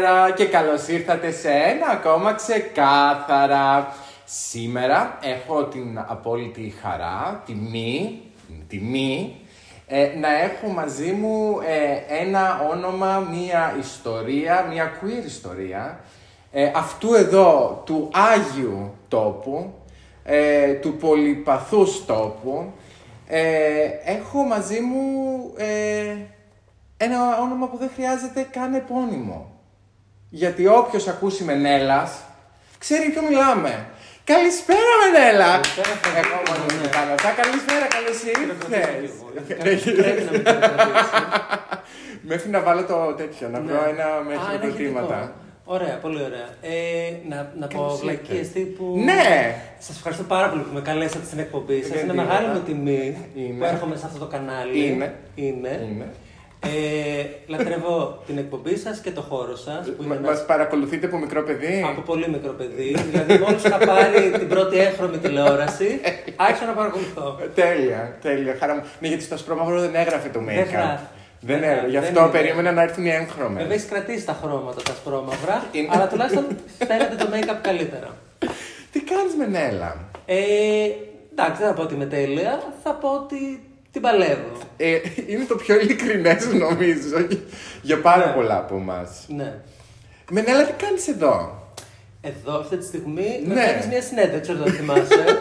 Καλησπέρα και καλώς ήρθατε σε ένα ακόμα ξεκάθαρα. Σήμερα έχω την απόλυτη χαρά, τιμή, τιμή, ε, να έχω μαζί μου ε, ένα όνομα, μία ιστορία, μία queer ιστορία, ε, αυτού εδώ του Άγιου τόπου, ε, του πολυπαθούς τόπου. Ε, έχω μαζί μου ε, ένα όνομα που δεν χρειάζεται καν επώνυμο. Γιατί όποιος ακούσει Μενέλας, ξέρει ποιο μιλάμε. Καλησπέρα Μενέλα! Καλησπέρα, Φραντίνα. Εγώ μόνο Ναι. δεν κάνω αυτά. Καλησπέρα, καλώς ήρθες. Πρέπει να με κρατήσει. Μέχρι να βάλω το τέτοιο, να βρω ένα με Ναι. Α, ένα χειροκροτήματα. ηχητικό. Ωραία, πολύ ωραία. Ε, να, να πω Καλώς βλακίες ήρθες. τύπου... Ναι! Σας ευχαριστώ πάρα πολύ που με καλέσατε στην εκπομπή σας. Δεν Είναι τίποτα. μεγάλη μου τιμή Είναι. που έρχομαι σε αυτό το κανάλι. Είναι. Είναι. Είναι. Ε, λατρεύω την εκπομπή σας και το χώρο σας. Που είναι Μα ένας- παρακολουθείτε από μικρό παιδί. από πολύ μικρό παιδί. δηλαδή, μόλις είχα πάρει την πρώτη έγχρωμη τηλεόραση, άρχισα να παρακολουθώ. Ε, Τέλεια, τέλεια. Χαρά μου. Ναι, γιατί στο σπρώμαυρο δεν έγραφε το make-up. γράφει. Δεν Δεν έγραφε. Γι' δεν αυτό είναι. περίμενα να έρθουν οι έγχρωμες. Βέβαια έχεις κρατήσει τα χρώματα τα σπρώμαυρα, Είναι. αλλά τουλάχιστον φαίνεται το make-up καλύτερα. Τι κάνεις με Νέλα; Ε, εντάξει, δεν θα πω ότι είμαι τέλεια, θα πω ότι την παλεύω. Ε, είναι το πιο ειλικρινές νομίζω για πάρα Ναι. πολλά από εμάς. Ναι. Μενέλα, τι κάνεις εδώ; Εδώ, αυτή τη στιγμή, με Ναι. φέρνεις μια συνέντευξη, δεν το θυμάσαι.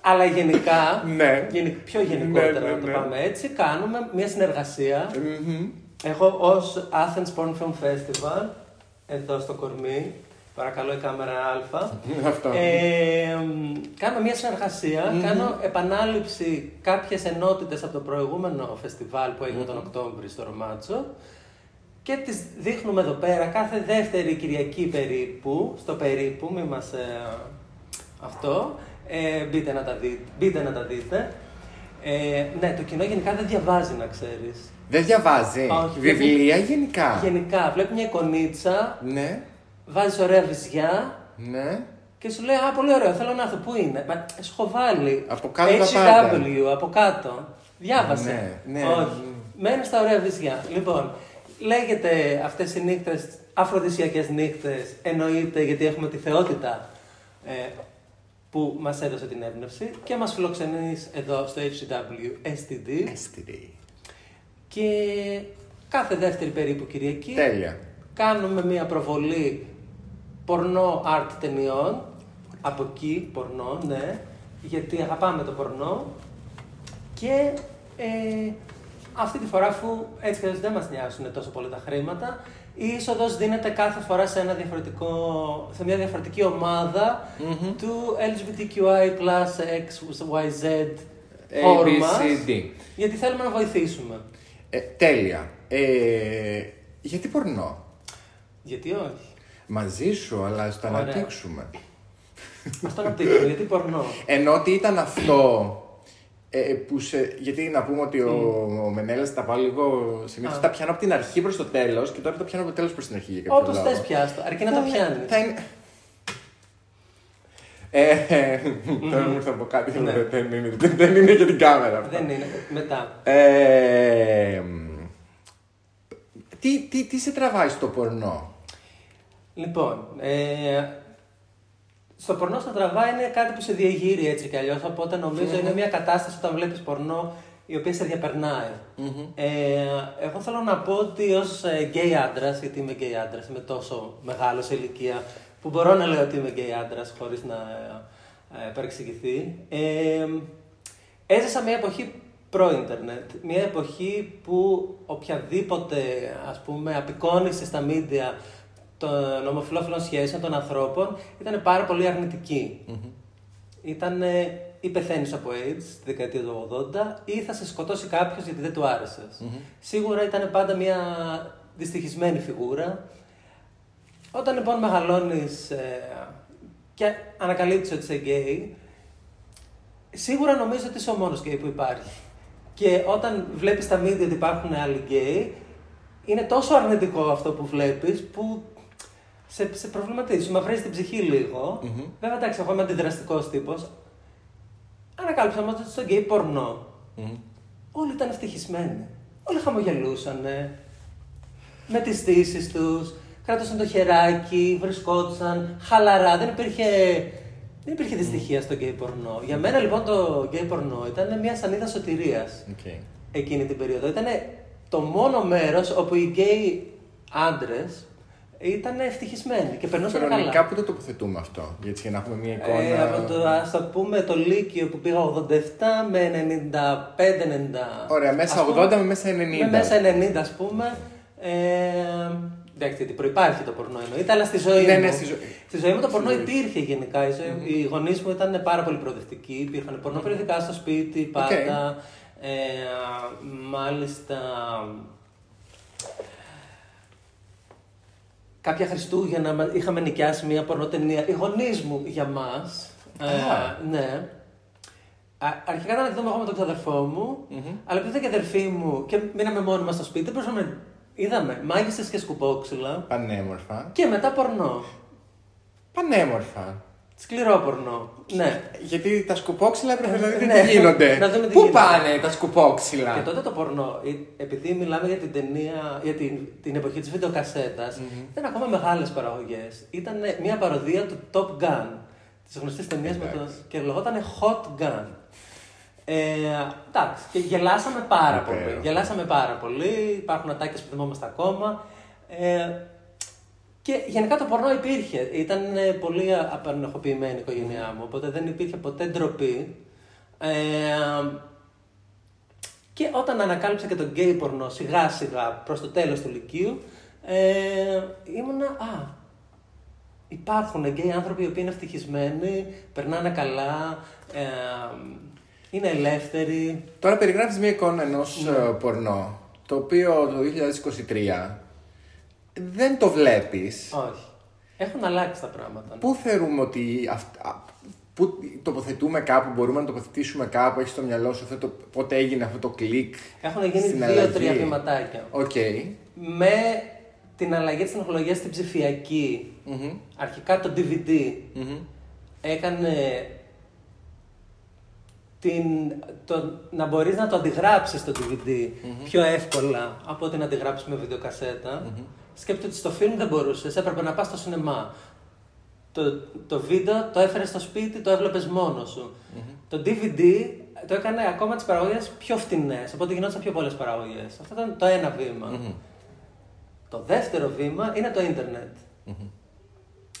Αλλά γενικά, Ναι. γενικ- πιο γενικότερα Ναι, ναι, να το ναι. πάμε έτσι, κάνουμε μια συνεργασία. Μμμ. Έχω ως Athens Porn Film Festival, εδώ στο κορμί, παρακαλώ η κάμερα Α. Αυτό. Ε, μ, κάνω μια συνεργασια κάνω επανάληψη κάποιες ενότητες από το προηγούμενο φεστιβάλ που έγινε τον Οκτώβρη στο Ρωμάτσο και τις δείχνουμε εδώ πέρα κάθε δεύτερη Κυριακή περίπου, στο περίπου, μη μας ε, αυτό, ε, μπείτε, να τα δείτε, μπείτε να τα δείτε. Ε, ναι, το κοινό γενικά δεν διαβάζει να ξέρεις. Δεν διαβάζει. Όχι, Βιβλία γενικά. Γενικά, βλέπει μια εικονίτσα, Ναι, βάζεις ωραία βυζιά ναι. και σου λέει, Α, πολύ ωραίο, θέλω να έρθω. Πού είναι. Μα σου έχω βάλει. Από κάτω τα πάντα. HW, από κάτω. Διάβασε. Ναι, ναι. Όχι. Μένεις στα ωραία βυζιά. Λοιπόν, λέγεται αυτές οι νύχτες αφροδισιακές νύχτες. Εννοείται γιατί έχουμε τη θεότητα ε, που μας έδωσε την έμπνευση και μας φιλοξενείς εδώ στο HW STD. STD. Και κάθε δεύτερη περίπου Κυριακή Τέλεια. κάνουμε μια προβολή πορνό art ταινιών. Από εκεί, πορνό, ναι. Γιατί αγαπάμε το πορνό. Και ε, αυτή τη φορά, αφού έτσι και δεν μας νοιάζουν τόσο πολύ τα χρήματα, η είσοδος δίνεται κάθε φορά σε, ένα διαφορετικό, σε μια διαφορετική ομάδα του LGBTQI plus XYZ χώρου μας, ABCD. γιατί θέλουμε να βοηθήσουμε. Ε, τέλεια. Ε, γιατί πορνό; Γιατί όχι. Μαζί σου, αλλά ας το Ωραία. αναπτύξουμε. Ας το αναπτύξουμε, γιατί πορνό. Ενώ ότι ήταν αυτό ε, που σε, γιατί να πούμε ότι ο, ο Μενέλας τα πάω λίγο συνήθως Α. τα πιάνω από την αρχή προς το τέλος και τώρα τα πιάνω από το τέλος προς την αρχή για κάποιο Όπως λόγο. θες πιάστο, αρκεί να τα πιάνεις. Θα είναι... Ε, τώρα μου ήρθε από κάτι, Ναι. δεν, δεν είναι, δεν είναι για την κάμερα. αυτό. Δεν είναι. Μετά. Ε, μ, τι, τι, τι σε τραβάει στο πορνό; Λοιπόν, ε, στο πορνό σε τραβά είναι κάτι που σε διεγείρει έτσι κι αλλιώς. Οπότε νομίζω είναι μια κατάσταση όταν βλέπεις πορνό η οποία σε διαπερνάει. Ε, εγώ θέλω να πω ότι ως γκέι άντρας, γιατί είμαι γκέι άντρας, είμαι τόσο μεγάλος σε ηλικία που μπορώ να λέω ότι είμαι γκέι άντρας χωρίς να ε, ε, παρεξηγηθεί. Ε, έζησα μια εποχή προ-ίντερνετ. Μια εποχή που οποιαδήποτε ας πούμε απεικόνιση στα μίντια των ομοφυλόφιλων σχέσεων των ανθρώπων ήταν πάρα πολύ αρνητική. Ήταν ή πεθαίνεις από AIDS τη δεκαετία του 80 ή θα σε σκοτώσει κάποιος γιατί δεν του άρεσε. Σίγουρα ήταν πάντα μια δυστυχισμένη φιγούρα. Όταν λοιπόν μεγαλώνεις και ανακαλύπτεις ότι είσαι γκέι, σίγουρα νομίζω ότι είσαι ο μόνος γκέι που υπάρχει. Και όταν βλέπεις στα μίντια ότι υπάρχουν άλλοι γκέι, είναι τόσο αρνητικό αυτό που βλέπεις που σε, σε προβληματίζει, σου μαυρίζει την ψυχή λίγο. Βέβαια, εντάξει, εγώ είμαι αντιδραστικός τύπος. Ανακάλυψα όμως ότι στο γκέι πορνό όλοι ήταν ευτυχισμένοι. Όλοι χαμογελούσαν. με τις στύσεις τους, κρατούσαν το χεράκι, βρισκόντουσαν χαλαρά, δεν υπήρχε, δεν υπήρχε δυστυχία στο γκέι πορνό. Για μένα λοιπόν το γκέι πορνό ήταν μια σανίδα σωτηρίας Okay. εκείνη την περίοδο. Ήταν το μόνο μέρος όπου οι γκέι άντρες ήταν ευτυχισμένοι και περνούσαν Κανονικά καλά. πού το τοποθετούμε αυτό, γιατί για να έχουμε μια εικόνα. Ε, από το, ας το πούμε το Λύκειο που πήγα 87 με 95-90. Ωραία, μέσα ας πούμε, 80 με μέσα 90. Με μέσα 90 ας πούμε. Ε, εντάξει, γιατί προϋπάρχει το πορνό εννοείται, αλλά στη ζωή Ναι, μου. ναι, στη ζωή. Στη ζωή μου το πορνό Στη ζωή. υπήρχε γενικά. Η, ζωή- οι γονείς μου ήταν πάρα πολύ προοδευτικοί. Υπήρχαν πορνό περιοδικά στο σπίτι, πάντα. Ε, μάλιστα. Κάποια Χριστούγεννα μα- είχαμε νοικιάσει μια πορνοτενία. Οι γονείς μου για μας. Α. ναι. Α, αρχικά ήταν να τη δούμε εγώ με τον ξαδερφό μου, αλλά επειδή ήταν και αδερφή μου και μείναμε μόνοι μας στο σπίτι, δεν μπορούσαμε. Είδαμε μάγισσες και σκουπόξυλα Πανέμορφα. και μετά πορνό. Πανέμορφα. Σκληρό πορνό. Ναι. Γιατί τα σκουπόξυλα έπρεπε να δείτε Ναι. τι γίνονται. Να δούμε τι Πού γίνεται. πάνε τα σκουπόξυλα; Και τότε το πορνό, ε, επειδή μιλάμε για την ταινία, για την, την εποχή της βιντεοκασέτας, ήταν ακόμα μεγάλες παραγωγές. Ήταν μια παροδία του Top Gun, της γνωστής ταινίας με το, Εντάξει. και λεγόταν Hot Gun. Ε, εντάξει, και γελάσαμε πάρα Υπέροχο. πολύ. Γελάσαμε πάρα πολύ, υπάρχουν ατάκες που θυμόμαστε ακόμα. Ε, και γενικά το πορνό υπήρχε. Ήταν ε, πολύ απανεχοποιημένη η οικογένειά μου, οπότε δεν υπήρχε ποτέ ντροπή. Ε, και όταν ανακάλυψα και τον γκέι πορνό σιγά σιγά προς το τέλος του Λυκείου, ε, ήμουνα, α, υπάρχουν γκέι άνθρωποι οι οποίοι είναι ευτυχισμένοι, περνάνε καλά, ε, είναι ελεύθεροι. Τώρα περιγράφεις μια εικόνα ενός Ναι. ε, πορνό, το οποίο το 2023 δεν το βλέπεις. Όχι. Έχουν αλλάξει τα πράγματα. Πού θεωρούμε ότι αυτά, πού τοποθετούμε κάπου, μπορούμε να τοποθετήσουμε κάπου, έχει στο μυαλό σου αυτό το, πότε έγινε αυτό το κλικ. Έχουν γίνει στην δύο-τρία αλλαγή; βηματάκια. Οκ. Με την αλλαγή της τεχνολογίας στην ψηφιακή, Μμμ. αρχικά το DVD Μμμ. έκανε την, το, να μπορείς να το αντιγράψεις το DVD πιο εύκολα από ότι να αντιγράψεις με βιντεοκασέτα. Σκέφτομαι ότι στο φιλμ δεν μπορούσες, έπρεπε να πας στο σινεμά. Το, το βίντεο το έφερες στο σπίτι, το έβλεπες μόνος σου. Το DVD το έκανε ακόμα τις παραγωγές πιο φτηνές, οπότε γινόταν πιο πολλές παραγωγές. Αυτό ήταν το ένα βήμα. Το δεύτερο βήμα είναι το ίντερνετ.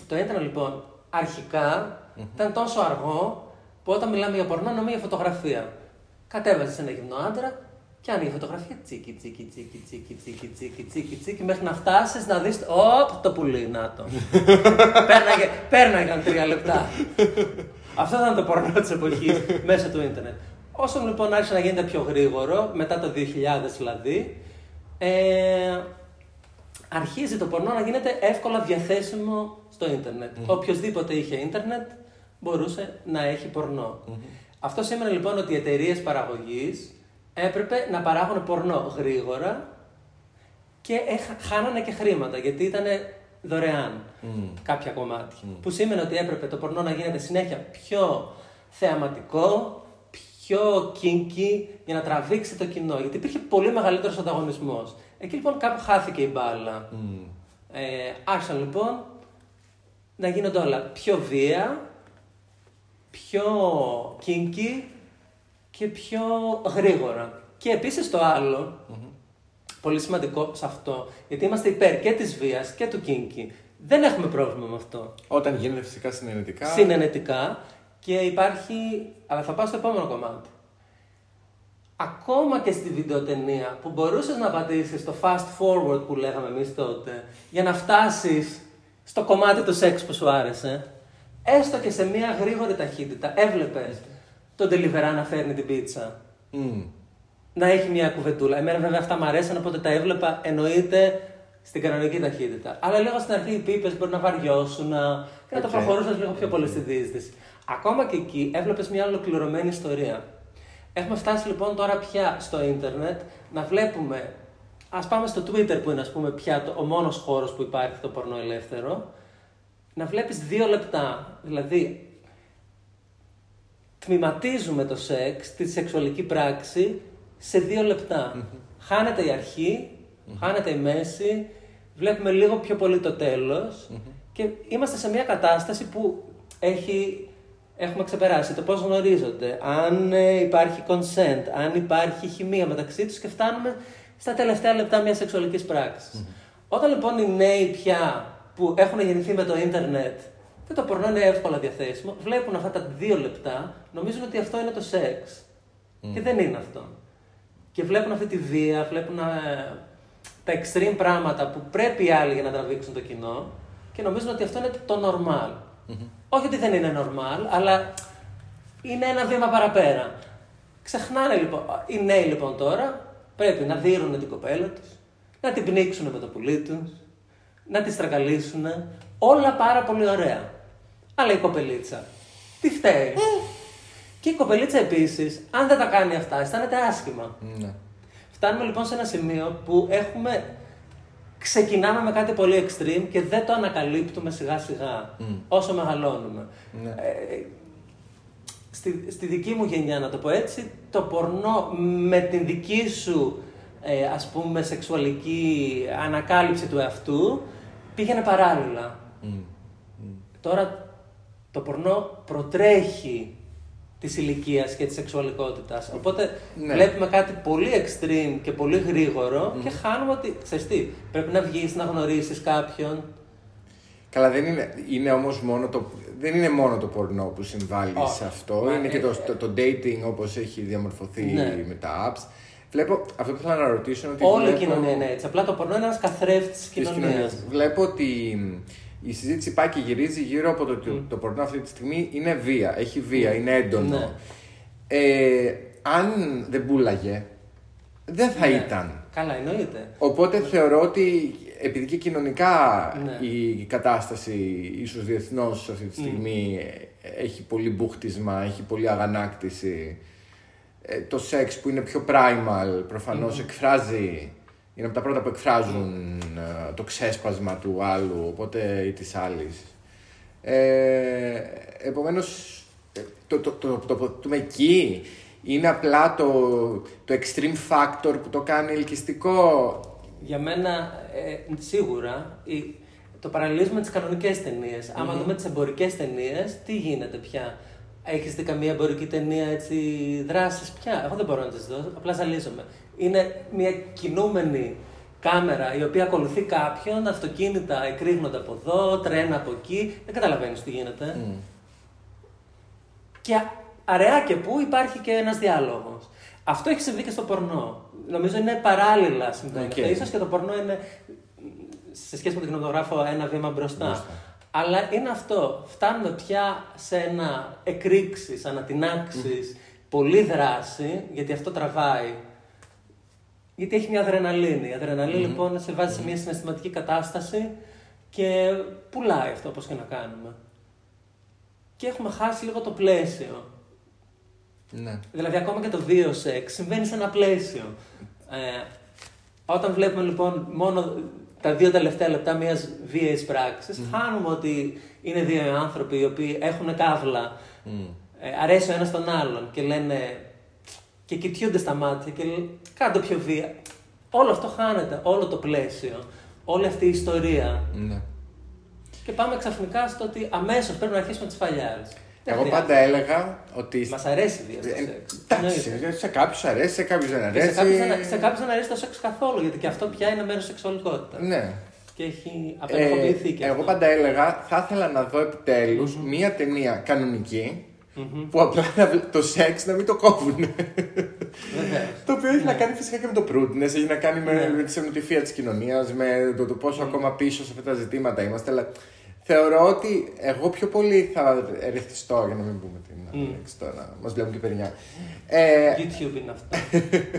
Το ίντερνετ λοιπόν αρχικά ήταν τόσο αργό που όταν μιλάμε για πορνό νομίζουμε για φωτογραφία. Κατέβαζες ένα γυμνό άντρα και άνοιγε φωτογραφία τσίκι, τσίκι, τσίκι, τσίκι, τσίκι, τσίκι, τσίκι, τσίκι, μέχρι να φτάσεις να δεις. Ωπ, το πουλί, να το. πέρναγε, πέρναγαν τρία λεπτά. Αυτό ήταν το πορνό της εποχής μέσω του ίντερνετ. Όσο λοιπόν άρχισε να γίνεται πιο γρήγορο, μετά το 2000 δηλαδή, ε, αρχίζει το πορνό να γίνεται εύκολα διαθέσιμο στο ίντερνετ. Οποιοδήποτε είχε ίντερνετ μπορούσε να έχει πορνό. Αυτό σημαίνει λοιπόν ότι οι εταιρείες παραγωγής έπρεπε να παράγουν πορνό γρήγορα και έχα- χάνανε και χρήματα γιατί ήταν δωρεάν κάποια κομμάτια. Που σήμαινε ότι έπρεπε το πορνό να γίνεται συνέχεια πιο θεαματικό, πιο kinky για να τραβήξει το κοινό. Γιατί υπήρχε πολύ μεγαλύτερος ανταγωνισμός. Εκεί λοιπόν κάπου χάθηκε η μπάλα. Ε, άρχισαν λοιπόν να γίνονται όλα πιο βία, πιο kinky και πιο γρήγορα. Και επίσης το άλλο, πολύ σημαντικό σε αυτό, γιατί είμαστε υπέρ και της βίας και του kinky. Δεν έχουμε πρόβλημα με αυτό. Όταν γίνεται φυσικά συνενετικά. Συνενετικά και υπάρχει, αλλά θα πάω στο επόμενο κομμάτι. Ακόμα και στη βιντεοτενία που μπορούσες να πατήσεις το fast forward που λέγαμε εμείς τότε για να φτάσεις στο κομμάτι του σεξ που σου άρεσε, έστω και σε μια γρήγορη ταχύτητα έβλεπες τον ντελιβερά να φέρνει την πίτσα, Μμ. να έχει μια κουβεντούλα. Εμένα βέβαια αυτά μου αρέσαν, οπότε τα έβλεπα εννοείται στην κανονική ταχύτητα. Αλλά λίγο στην αρχή οι πίπες μπορεί να βαριόσουν να... και να το Οκ. προχωρούσες λίγο πιο πολύ στη διείσδυση. Ακόμα και εκεί έβλεπες μια ολοκληρωμένη ιστορία. Έχουμε φτάσει λοιπόν τώρα πια στο ίντερνετ να βλέπουμε. Α πάμε στο Twitter που είναι ας πούμε πια το, ο μόνος χώρος που υπάρχει το πορνό ελεύθερο. Να βλέπεις δύο λεπτά. Δηλαδή, τμηματίζουμε το σεξ, τη σεξουαλική πράξη, σε δύο λεπτά. Χάνεται η αρχή, χάνεται η μέση, βλέπουμε λίγο πιο πολύ το τελος και είμαστε σε μια κατάσταση που έχει, έχουμε ξεπεράσει το πώς γνωρίζονται, αν ε, υπάρχει consent, αν υπάρχει χημεία μεταξύ τους και φτάνουμε στα τελευταία λεπτά μιας σεξουαλικής πράξης. Όταν λοιπόν οι νέοι πια που έχουν γεννηθεί με το ίντερνετ και το πορνό είναι εύκολα διαθέσιμο, βλέπουν αυτά τα δύο λεπτά, νομίζουν ότι αυτό είναι το σεξ. Και δεν είναι αυτό. Και βλέπουν αυτή τη βία, βλέπουν ε, τα extreme πράγματα που πρέπει οι άλλοι για να τραβήξουν το κοινό και νομίζουν ότι αυτό είναι το normal. Όχι ότι δεν είναι normal, αλλά είναι ένα βήμα παραπέρα. Ξεχνάνε λοιπόν, οι νέοι λοιπόν τώρα πρέπει να δίνουν την κοπέλα τους, να την πνίξουν με το πουλί τους, να τη στραγγαλίσουν, όλα πάρα πολύ ωραία. Αλλά η κοπελίτσα, τι φταίει; Και η κοπελίτσα επίσης, αν δεν τα κάνει αυτά, αισθάνεται άσχημα. Ναι. Φτάνουμε λοιπόν σε ένα σημείο που έχουμε. Ξεκινάμε με κάτι πολύ extreme και δεν το ανακαλύπτουμε σιγά σιγά όσο μεγαλώνουμε. Ναι. Ε, στη, στη δική μου γενιά, να το πω έτσι, το πορνό με την δική σου ε, ας πούμε σεξουαλική ανακάλυψη του εαυτού πήγαινε παράλληλα. Τώρα το πορνό προτρέχει της ηλικίας και της σεξουαλικότητας. Οπότε Ναι. βλέπουμε κάτι πολύ extreme και πολύ γρήγορο και χάνουμε ότι. Ξέρεις τι, πρέπει να βγεις να γνωρίσεις κάποιον. Καλά, δεν είναι, είναι όμως μόνο το, δεν είναι μόνο το πορνό που συμβάλλει Όχι. σε αυτό. Μα, είναι ε, και το, το, το dating όπως έχει διαμορφωθεί Ναι. με τα apps. Βλέπω, αυτό που θέλω να ρωτήσω είναι ότι Όλη η βλέπω κοινωνία είναι έτσι. Απλά το πορνό είναι ένας καθρέφτης της της κοινωνίας. κοινωνίας. Βλέπω ότι η συζήτηση πάει και γυρίζει γύρω από το ότι το πορνό αυτή τη στιγμή είναι βία. Έχει βία, είναι έντονο. Ναι. Ε, αν δεν πουλάγε, δεν θα Ναι. ήταν. Καλά, εννοείται. Οπότε θεωρώ ότι επειδή και κοινωνικά Ναι. η κατάσταση ίσως διεθνώς αυτή τη στιγμή ε, έχει πολύ μπούχτισμα, έχει πολύ αγανάκτηση. Ε, το σεξ που είναι πιο primal προφανώς εκφράζει, είναι από τα πρώτα που εκφράζουν ε, το ξέσπασμα του άλλου οπότε ή της άλλης. Ε, επομένως ε, το, το, το, το, το, το, εκεί είναι απλά το, το extreme factor που το κάνει ελκυστικό Για μένα, ε, σίγουρα, η, το παραλληλίζουμε με τις κανονικές ταινίες. Άμα δούμε τις εμπορικές ταινίες, τι γίνεται πια; Έχεις δει καμία εμπορική ταινία έτσι δράση πια; Εγώ δεν μπορώ να τις δω, απλά ζαλίζομαι. Είναι μια κινούμενη κάμερα η οποία ακολουθεί κάποιον, αυτοκίνητα εκρήγνονται από εδώ, τρένα από εκεί. Δεν καταλαβαίνεις τι γίνεται. Και αραιά και πού υπάρχει και ένας διάλογος. Αυτό έχει συμβεί και στο πορνό. Νομίζω είναι παράλληλα συμβαίνει. OK. Okay. Ίσως και το πορνό είναι σε σχέση με τον κινηματογράφο ένα βήμα μπροστά. Μπροστά. Αλλά είναι αυτό. Φτάνουμε πια σε ένα εκρήξεις, ανατινάξεις, πολλή δράση, γιατί αυτό τραβάει. Γιατί έχει μια αδρεναλίνη. Η αδρεναλίνη λοιπόν σε βάζει σε μια συναισθηματική κατάσταση και πουλάει αυτό όπως και να κάνουμε. Και έχουμε χάσει λίγο το πλαίσιο. Ναι. Δηλαδή, ακόμα και το βίο σεξ συμβαίνει σε ένα πλαίσιο. Ε, όταν βλέπουμε λοιπόν μόνο τα δύο τελευταία λεπτά μιας βίαιης πράξης, χάνουμε ότι είναι δύο άνθρωποι οι οποίοι έχουν καύλα, ε, αρέσει ο ένας τον άλλον και λένε. Και κοιτιούνται στα μάτια και λένε κάτω πιο βία. Όλο αυτό χάνεται, όλο το πλαίσιο, όλη αυτή η ιστορία. ναι. Και πάμε ξαφνικά στο ότι αμέσως πρέπει να αρχίσουμε τις φαλιάρες. Εγώ πάντα έλεγα ότι. Μας αρέσει η βία στο Ε, σεξ. Εντάξει, Εννοείται. σε κάποιους αρέσει, σε κάποιους δεν Και αρέσει. σε κάποιους, δεν, σε κάποιους δεν αρέσει το σεξ καθόλου, γιατί και αυτό πια είναι μέρος σεξουαλικότητας. Ναι. Και έχει Ε, απενεχοποιηθεί και εγώ αυτό. πάντα έλεγα, θα ήθελα να δω επιτέλους μία ταινία κανονική που απλά να βλέ- το σεξ να μην το κόβουν. Βεβαίως. το οποίο έχει να κάνει φυσικά και με το prudence, έχει να κάνει με, Ναι. με τη σεμνοτυφία της κοινωνίας, με το, το πόσο ακόμα πίσω σε αυτά τα ζητήματα είμαστε. Αλλά θεωρώ ότι εγώ πιο πολύ θα ερεθιστώ, για να μην πούμε την άλλη λέξη τώρα, μας βλέπουν και παιδιά. Ε, YouTube είναι αυτό.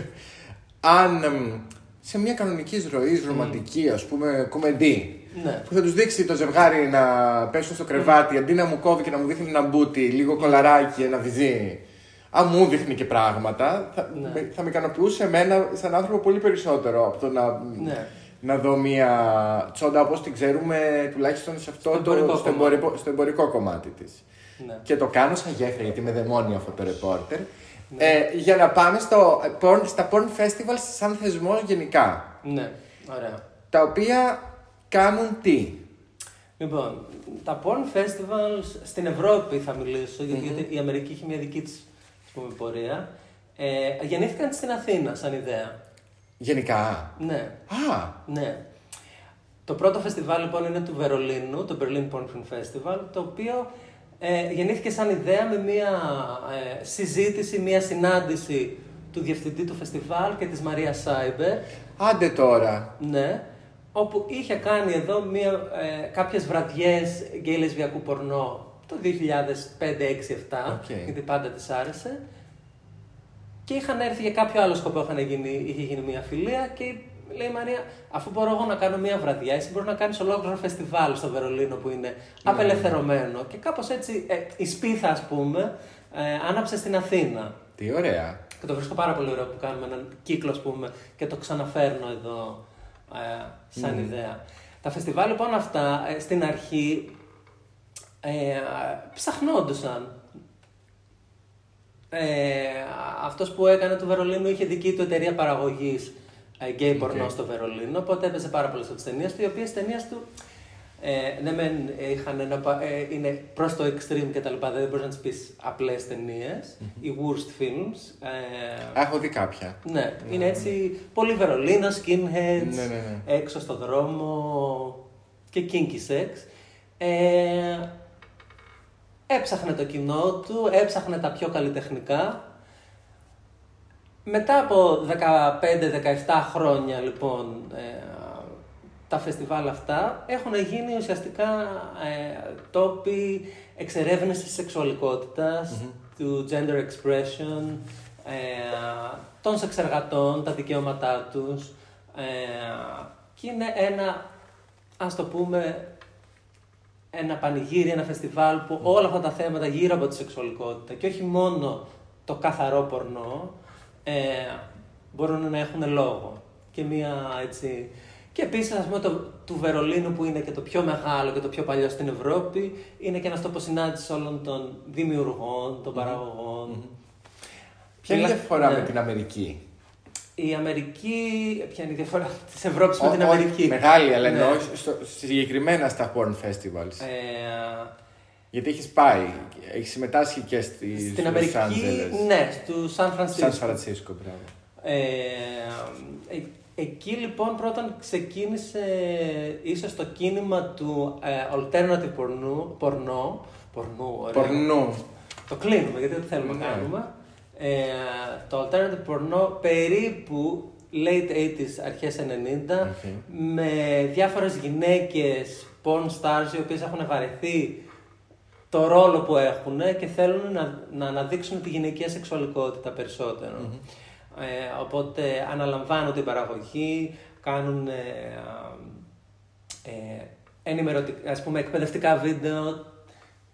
αν εμ, σε μια κανονική ροή, ρομαντική, ας πούμε, κομμεντή, ναι. που θα τους δείξει το ζευγάρι να πέσουν στο κρεβάτι αντί να μου κόβει και να μου δείχνει ένα μπούτι, λίγο κολαράκι, ένα βυζί. Αν μου δείχνει και πράγματα, θα, Ναι. με, θα με ικανοποιούσε εμένα σαν άνθρωπο πολύ περισσότερο από το να, Ναι. να δω μια τσόντα όπως την ξέρουμε τουλάχιστον σε αυτό Στο το, εμπορικό στο, κομμάτι. εμπορικό, στο εμπορικό κομμάτι της. ναι. Και το κάνω σαν γέφυρα γιατί είμαι δαιμόνιο αυτό το ρεπόρτερ. Ναι. Ε, για να πάμε στο, porn, στα porn festivals σαν θεσμός γενικά. Ναι. Ωραία. Τα οποία κάνουν τι; Λοιπόν, τα porn festivals στην Ευρώπη θα μιλήσω, γιατί η Αμερική έχει μια δική της ας πούμε, πορεία. Ε, γεννήθηκαν στην Αθήνα σαν ιδέα. Γενικά. Ναι, Α, ναι. Το πρώτο φεστιβάλ λοιπόν είναι του Βερολίνου, το Berlin Porn Film Festival, το οποίο ε, γεννήθηκε σαν ιδέα με μια ε, συζήτηση, μια συνάντηση του διευθυντή του φεστιβάλ και της Μαρίας Cyber, άντε τώρα. ναι, όπου είχε κάνει εδώ μια, ε, κάποιες βραδιές γκέι λεσβιακού πορνό το 2005, 6, 7, Οκ. γιατί πάντα της άρεσε. Και είχαν έρθει για κάποιο άλλο σκοπό, είχαν γίνει, είχε γίνει μια φιλία και λέει η Μαρία, αφού μπορώ εγώ να κάνω μια βραδιά, εσύ μπορείς να κάνεις ολόκληρο φεστιβάλ στο Βερολίνο που είναι απελευθερωμένο. Και κάπως έτσι ε, η σπίθα, ας πούμε, ε, άναψε στην Αθήνα. Τι ωραία. Και το βρίσκω πάρα πολύ ωραίο που κάνουμε έναν κύκλο, ας πούμε, και το ξαναφέρνω εδώ ε, σαν ιδέα. Τα φεστιβάλ λοιπόν αυτά ε, στην αρχή ε, ψαχνόντουσαν. Ε, αυτός που έκανε του Βερολίνου είχε δική του εταιρεία παραγωγής ε, γκέι πορνό στο Βερολίνο, οπότε έπαιζε πάρα πολλές από τις ταινίες του, οι οποίες ταινίες του ε, ναι, μεν ε, είχαν ένα, πα- ε, είναι προς το extreme και τα λοιπά, δεν μπορείς να τις πεις απλές ταινίες, οι worst films. Ε, Έχω δει κάποια. ναι, είναι έτσι πολύ Βερολίνο, skinheads, Ναι, ναι, ναι. έξω στο δρόμο και kinky sex. Ε, έψαχνε το κοινό του, έψαχνε τα πιο καλλιτεχνικά. Μετά από 15-17 χρόνια λοιπόν ε, τα φεστιβάλ αυτά έχουν γίνει ουσιαστικά ε, τόποι εξερεύνησης σεξουαλικότητας, του gender expression, ε, των σεξεργατών, τα δικαιώματά τους ε, και είναι ένα, ας το πούμε, ένα πανηγύρι, ένα φεστιβάλ που όλα αυτά τα θέματα γύρω από τη σεξουαλικότητα και όχι μόνο το καθαρό πορνό ε, μπορούν να έχουν λόγο. Και μία έτσι... Και επίσης, ας πούμε, το, του Βερολίνου που είναι και το πιο μεγάλο και το πιο παλιό στην Ευρώπη, είναι και ένας τόπος συνάντησης όλων των δημιουργών, των παραγωγών. Ποια είναι η Μιλά- διαφορά ναι. με την Αμερική; Η Αμερική. Ποια είναι η διαφορά της Ευρώπης με Ό- την όχι, Αμερική; Μεγάλη, αλλά Ναι. εννοώ στο- συγκεκριμένα στα porn festivals. Ε, Γιατί έχεις πάει, έχεις συμμετάσχει και στη, στην στο Αμερική, Los Angeles. ναι, του Σαν Φρανσίσκο. Σαν Φρανσίσκο, μπράβο. Ε, ε, εκεί λοιπόν πρώτον ξεκίνησε ίσως το κίνημα του ε, alternative πορνού, πορνό, πορνού, ωραία. Πορνού. Το κλείνουμε γιατί δεν θέλουμε να Ναι. κάνουμε. Ε, το alternative πορνό περίπου late 80s, αρχές 90 Οκ. με διάφορες γυναίκες porn stars οι οποίες έχουν βαρεθεί το ρόλο που έχουν και θέλουν να, να αναδείξουν τη γυναικεία σεξουαλικότητα περισσότερο. Ε, οπότε αναλαμβάνουν την παραγωγή, κάνουν ε, ε, ενημερωτικά, ας πούμε, εκπαιδευτικά βίντεο,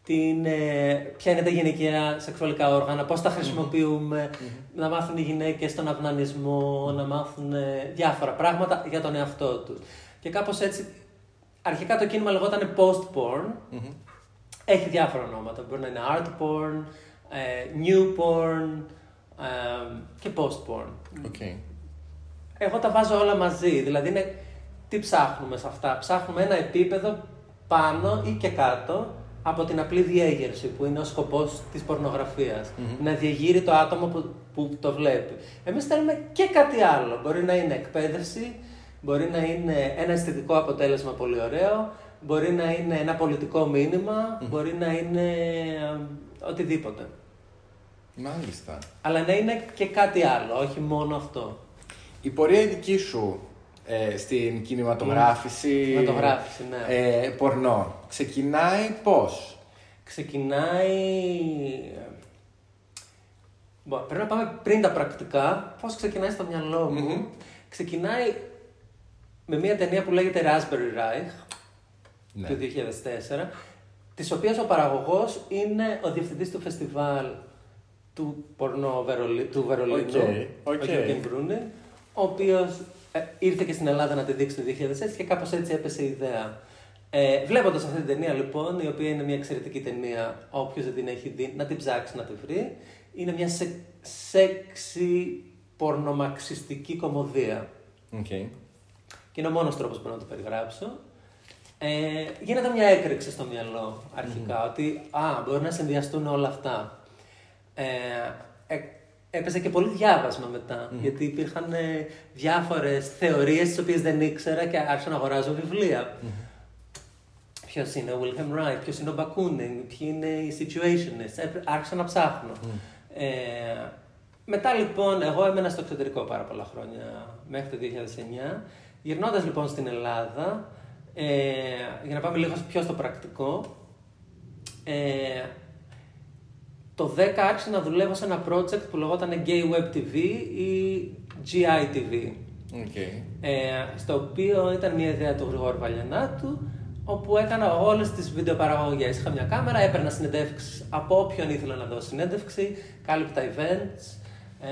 την, ε, ποια είναι τα γυναικεία σεξουαλικά όργανα, πώς τα χρησιμοποιούμε, να μάθουν οι γυναίκες τον αυνανισμό, να μάθουν ε, διάφορα πράγματα για τον εαυτό τους. Και κάπως έτσι, αρχικά το κίνημα λεγόταν post-porn, έχει διάφορα ονόματα. Μπορεί να είναι art porn, ε, new porn ε, και post porn. OK. Εγώ τα βάζω όλα μαζί. Δηλαδή είναι τι ψάχνουμε σε αυτά; Ψάχνουμε ένα επίπεδο πάνω ή και κάτω από την απλή διέγερση που είναι ο σκοπός της πορνογραφίας. Να διεγείρει το άτομο που, που το βλέπει. Εμείς θέλουμε και κάτι άλλο. Μπορεί να είναι εκπαίδευση, μπορεί να είναι ένα αισθητικό αποτέλεσμα πολύ ωραίο, μπορεί να είναι ένα πολιτικό μήνυμα, μπορεί να είναι ε, οτιδήποτε. Μάλιστα. Αλλά να είναι και κάτι άλλο, όχι μόνο αυτό. Η πορεία η δική σου ε, στην κινηματογράφηση. Κινηματογράφηση, ναι. Ε, πορνό. Ξεκινάει πώς; Ξεκινάει. Μπο, Πρέπει να πάμε πριν τα πρακτικά. Πώς ξεκινάει στο μυαλό μου; Μμμ. Ξεκινάει με μια ταινία που λέγεται Raspberry Reich Ναι. του 2004, της οποίας ο παραγωγός είναι ο διευθυντής του φεστιβάλ του πορνό Βερολι... του Βερολίνου, OK, OK. ο Jürgen Brüning, ο οποίος ε, ήρθε και στην Ελλάδα να τη δείξει το 2006 και κάπως έτσι έπεσε η ιδέα. Ε, Βλέποντας αυτή την ταινία λοιπόν, η οποία είναι μια εξαιρετική ταινία, όποιος δεν την έχει δει, να την ψάξει να τη βρει. Είναι μια σε, σεξι πορνομαξιστική κωμωδία. Οκ. Και είναι ο μόνος τρόπος που μπορώ να το περιγράψω. Ε, γίνεται μια έκρηξη στο μυαλό αρχικά, ότι α, μπορεί να συνδυαστούν όλα αυτά. Ε, ε, έπαιζε και πολύ διάβασμα μετά, γιατί υπήρχαν ε, διάφορες θεωρίες τις οποίες δεν ήξερα και άρχισα να αγοράζω βιβλία. Ποιος είναι ο Wilhelm Reich, ποιος είναι ο Bakunin, ποιοι είναι οι situationists. Έπρε- Άρχισα να ψάχνω. Ε, μετά λοιπόν, εγώ έμενα στο εξωτερικό πάρα πολλά χρόνια, μέχρι το 2009. Γυρνώντας λοιπόν στην Ελλάδα, ε, για να πάμε λίγο πιο στο πρακτικό, ε, το 10 άρχισα να δουλεύω σε ένα project που λεγόταν Gay Web TV ή GI TV. OK. Ε, στο οποίο ήταν μια ιδέα του Γρηγόρη Βαλιανάτου, όπου έκανα όλες τις βιντεοπαραγωγές. Είχα μια κάμερα, έπαιρνα συνεντεύξεις από όποιον ήθελα να δώσω συνέντευξη, κάλυπτα events. Ε,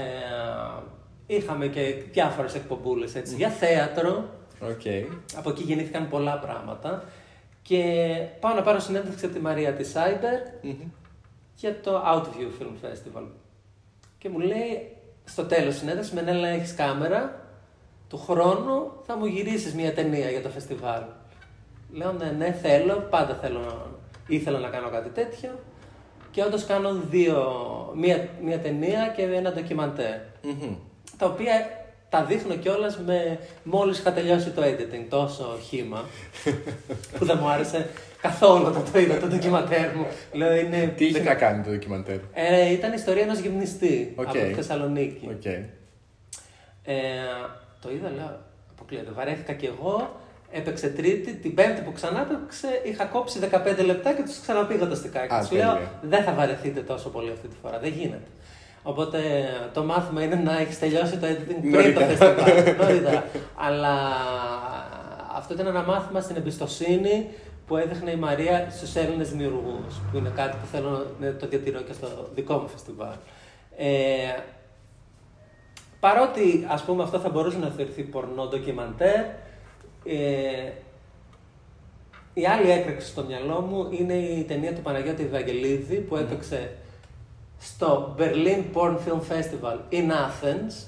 είχαμε και διάφορες εκπομπούλες για θέατρο. Οκ. Από εκεί γεννήθηκαν πολλά πράγματα. Και πάω να πάρω συνέντευξη από τη Μαρία τη Cyber για το Outview Film Festival. Και μου λέει στο τέλος συνέντευξης, Μενέλα έχεις κάμερα, του χρόνου θα μου γυρίσεις μια ταινία για το φεστιβάλ. Λέω ναι, ναι, θέλω, πάντα θέλω, να- ήθελα να κάνω κάτι τέτοιο. Και όντως κάνω δύο, μία, μία ταινία και ένα ντοκιμαντέρ. Μμμ. Τα οποία τα δείχνω κιόλας με μόλις είχα τελειώσει το editing, τόσο χύμα. που δεν μου άρεσε καθόλου όταν το είδα το ντοκιμαντέρ μου. Λέω είναι. Τι είχε να κάνει το ντοκιμαντέρ; Ε, ήταν η ιστορία ενός γυμνιστή Οκ. από τη Θεσσαλονίκη. Οκ. Ε, το είδα, λέω, αποκλείεται. Βαρέθηκα κι εγώ. Έπαιξε τρίτη, την πέμπτη που ξανά έπαιξε, είχα κόψει 15 λεπτά και τους ξαναπήγα το στικάκι. Α, Τους λέω, τέλεια. δεν θα βαρεθείτε τόσο πολύ αυτή τη φορά. Δεν γίνεται. Οπότε το μάθημα είναι να έχεις τελειώσει το editing πριν το Νωρίτερα. φεστιβάλ. Νωρίτερα. Αλλά αυτό ήταν ένα μάθημα στην εμπιστοσύνη που έδειχνε η Μαρία στους Έλληνες δημιουργούς. Που είναι κάτι που θέλω να το διατηρώ και στο δικό μου φεστιβάλ. Ε, Παρότι ας πούμε αυτό θα μπορούσε να θεωρηθεί πορνό ντοκιμαντέρ, ε, η άλλη έκρηξη στο μυαλό μου είναι η ταινία του Παναγιώτη Ευαγγελίδη που έπαιξε στο Berlin Porn Film Festival in Athens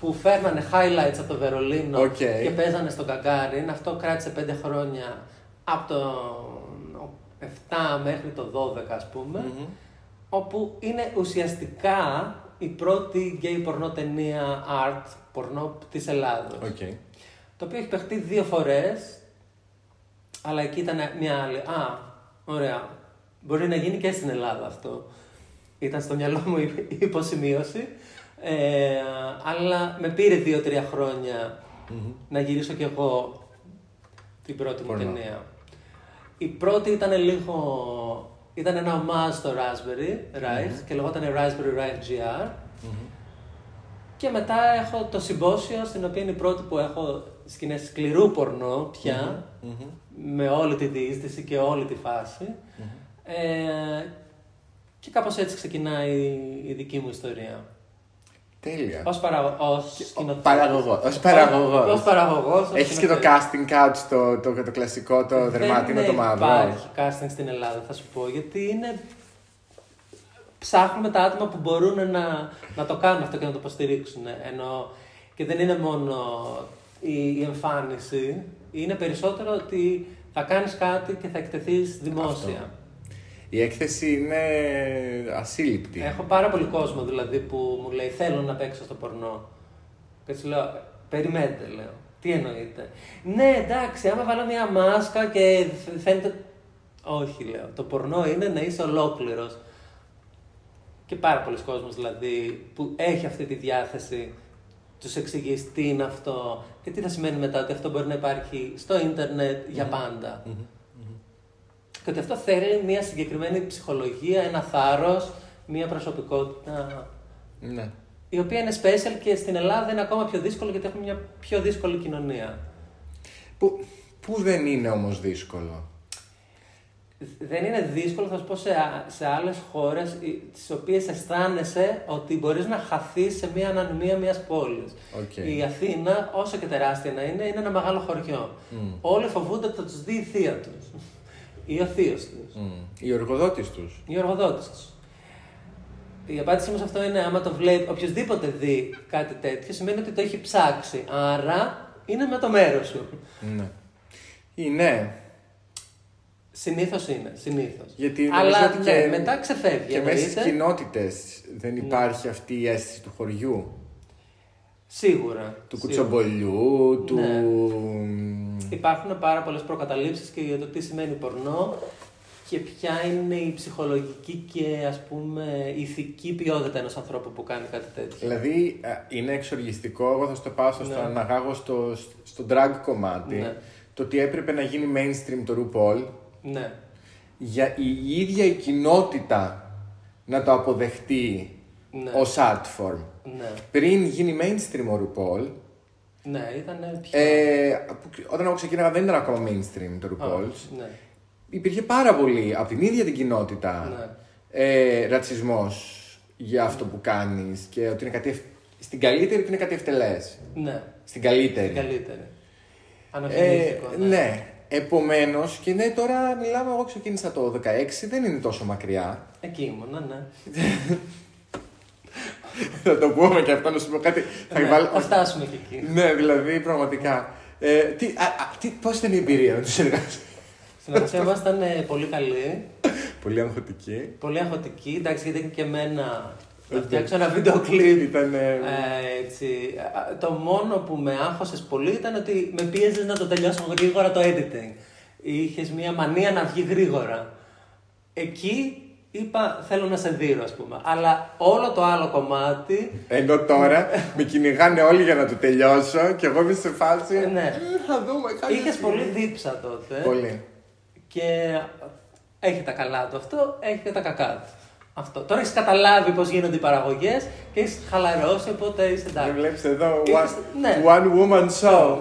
που φέρνανε highlights από το Βερολίνο Οκ. και παίζανε στον Gagarin. Αυτό κράτησε πέντε χρόνια από το 7 μέχρι το 12 ας πούμε όπου είναι ουσιαστικά η πρώτη γκέι πορνό ταινία art, πορνό της Ελλάδος. Οκ. Το οποίο έχει παιχτεί δύο φορές, αλλά εκεί ήταν μια άλλη. Α, ωραία. Μπορεί να γίνει και στην Ελλάδα αυτό. Ήταν στο μυαλό μου η η υποσημείωση. Ε, αλλά με πήρε δύο-τρία χρόνια να γυρίσω κι εγώ την πρώτη μου Πορνό. ταινία. Η πρώτη ήταν λίγο... Ήταν ένα ομάζ στο Raspberry Rise και λεγόταν Raspberry Rise GR. Και μετά έχω το συμπόσιο, στην οποία είναι η πρώτη που έχω σκηνές σκληρού πορνό πια, με όλη τη διείστηση και όλη τη φαση Ε, και κάπως έτσι ξεκινάει η δική μου ιστορία. Τέλεια. Ως, παραγω... ως σκηνοθέτης. Παραγωγός. Ως παραγωγός. Ως παραγωγός. ως Έχεις και το σκηνοθέτης. casting couch, το, το, το κλασικό, το δερμάτινο, το Δεν μαύρο. υπάρχει casting στην Ελλάδα, θα σου πω, γιατί είναι... Ψάχνουμε τα άτομα που μπορούν να, να το κάνουν αυτό και να το υποστηρίξουν. Ενώ και δεν είναι μόνο η, η εμφάνιση, είναι περισσότερο ότι θα κάνεις κάτι και θα εκτεθείς δημόσια. Η έκθεση είναι ασύλληπτη. Έχω πάρα πολύ κόσμο δηλαδή που μου λέει θέλω να παίξω στο πορνό. Και τους λέω, περιμένετε, λέω. Τι εννοείτε; Ναι, εντάξει, άμα βάλω μια μάσκα και φ- φαίνεται. Όχι, λέω. Το πορνό είναι να είσαι ολόκληρος. Και πάρα πολλοί κόσμος δηλαδή που έχει αυτή τη διάθεση τους εξηγείς τι είναι αυτό και τι θα σημαίνει μετά ότι αυτό μπορεί να υπάρχει στο ίντερνετ για πάντα. Και ότι αυτό θέλει μια συγκεκριμένη ψυχολογία, ένα θάρρος, μια προσωπικότητα Ναι. η οποία είναι special και στην Ελλάδα είναι ακόμα πιο δύσκολο γιατί έχουμε μια πιο δύσκολη κοινωνία. Που, που δεν είναι όμως δύσκολο; Δεν είναι δύσκολο, θα σου πω, σε, α- σε άλλες χώρες οι- τις οποίες αισθάνεσαι ότι μπορείς να χαθείς σε μια ανωνυμία μιας πόλης. Οκ. Η Αθήνα, όσο και τεράστια να είναι, είναι ένα μεγάλο χωριό. Όλοι φοβούνται ότι θα τους δει η θεία τους. Ή ο θείος τους. Μμ. Οι εργοδότης τους. Οι εργοδότες τους. Η απάντησή μου σε αυτό είναι άμα το βλέπει, οποιοδήποτε δει κάτι τέτοιο, σημαίνει ότι το έχει ψάξει. Άρα είναι με το μέρος σου. Ναι. Ή ναι. Συνήθως είναι, συνήθως. Γιατί νομίζω Αλλά ότι ναι, και- μετά ξεφεύγει. Και μέσα στις εννοείται. κοινότητες δεν υπάρχει αυτή η αίσθηση του χωριού. Σίγουρα. Του σίγουρα. κουτσομπολιού, του. Ναι. Υπάρχουν πάρα πολλές προκαταλήψεις και για το τι σημαίνει πορνό και ποια είναι η ψυχολογική και ας πούμε ηθική ποιότητα ενός ανθρώπου που κάνει κάτι τέτοιο. Δηλαδή ε, είναι εξοργιστικό, εγώ θα στο πάω στο Ναι. να αναγάγω στο, στο drag κομμάτι, Ναι. το ότι έπρεπε να γίνει mainstream το RuPaul Ναι, για η ίδια η κοινότητα να το αποδεχτεί ναι, ως art form. ναι, Πριν γίνει mainstream ο RuPaul, ναι, ήταν πιο... ε, που- όταν εγώ ξεκίναγα δεν ήταν ακόμα mainstream το RuPaul, ναι, υπήρχε πάρα πολύ από την ίδια την κοινότητα ναι, ε, ρατσισμός για αυτό που κάνεις και ότι είναι κάτι, ευ- στην καλύτερη ότι είναι κάτι ευτελές. ναι, Στην καλύτερη. την καλύτερη. Ε, Αναφερθήκο, ναι. Επομένως, και ναι, τώρα μιλάμε. Εγώ ξεκίνησα το 16, δεν είναι τόσο μακριά. Εκεί ήμουνα, ναι. θα το πούμε και αυτό να σου πω κάτι. Θα ναι βάλω- θα φτάσουμε και εκεί. Ναι, δηλαδή πραγματικά. Ε, τι, α, α, τι, πώς ήταν η εμπειρία με τους εργάτες. Η συνεργασία μας ήταν ε, πολύ καλή, Πολύ αγχωτική. πολύ αγχωτική, εντάξει γιατί είναι και εμένα να Οκ. φτιάξω ένα βίντεο κλιπ Ήταν. ε, Ε, έτσι. Α, Το μόνο που με άγχωσες πολύ ήταν ότι με πίεζες να το τελειώσω γρήγορα το editing. Είχες μια μανία να βγει γρήγορα. Εκεί είπα θέλω να σε δείρω, ας πούμε. Αλλά όλο το άλλο κομμάτι. Ενώ τώρα με κυνηγάνε όλοι για να το τελειώσω και εγώ είμαι σε φάση. Ε, ναι. «Ε, Θα δούμε κάτι. Είχες πολύ δίψα τότε. Πολύ. Και έχει τα καλά του αυτό, έχει και τα κακά του. Αυτό. Τώρα έχεις καταλάβει πώς γίνονται οι παραγωγές και έχεις χαλαρώσει, οπότε είσαι Δεν εντάξει. βλέπεις εδώ. Είχες- One, ναι. one woman show.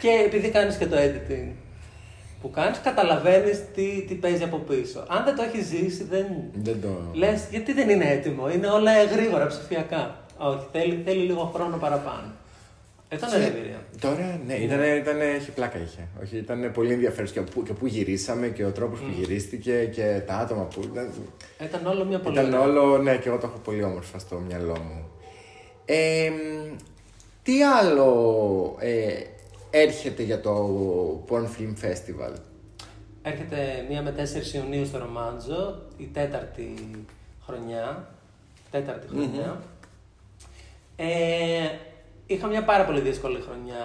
Και επειδή κάνεις και το editing που κάνεις, καταλαβαίνεις τι, τι παίζει από πίσω. Αν δεν το έχεις ζήσει, δεν... Δεν το. Λες, γιατί δεν είναι έτοιμο, είναι όλα γρήγορα, ψηφιακά. Όχι, θέλει, θέλει λίγο χρόνο παραπάνω. Ήταν Και- ωραία εμπειρία. Τώρα, ναι, ήταν, ήταν, είχε πλάκα είχε. Όχι, ήταν πολύ ενδιαφέρον και, που- και πού γυρίσαμε και ο τρόπος που γυρίστηκε και τα άτομα που ήταν. Ήταν όλο μια πολύ Ήταν ωραία. όλο, ναι, και εγώ το έχω πολύ όμορφα στο μυαλό μου. Ε, μ, τι άλλο ε, έρχεται για το Porn Film Festival; Έρχεται μία με 4 Ιουνίου στο Ρομάντζο, η τέταρτη χρονιά. Τέταρτη χρονιά. Ε, είχα μια πάρα πολύ δύσκολη χρονιά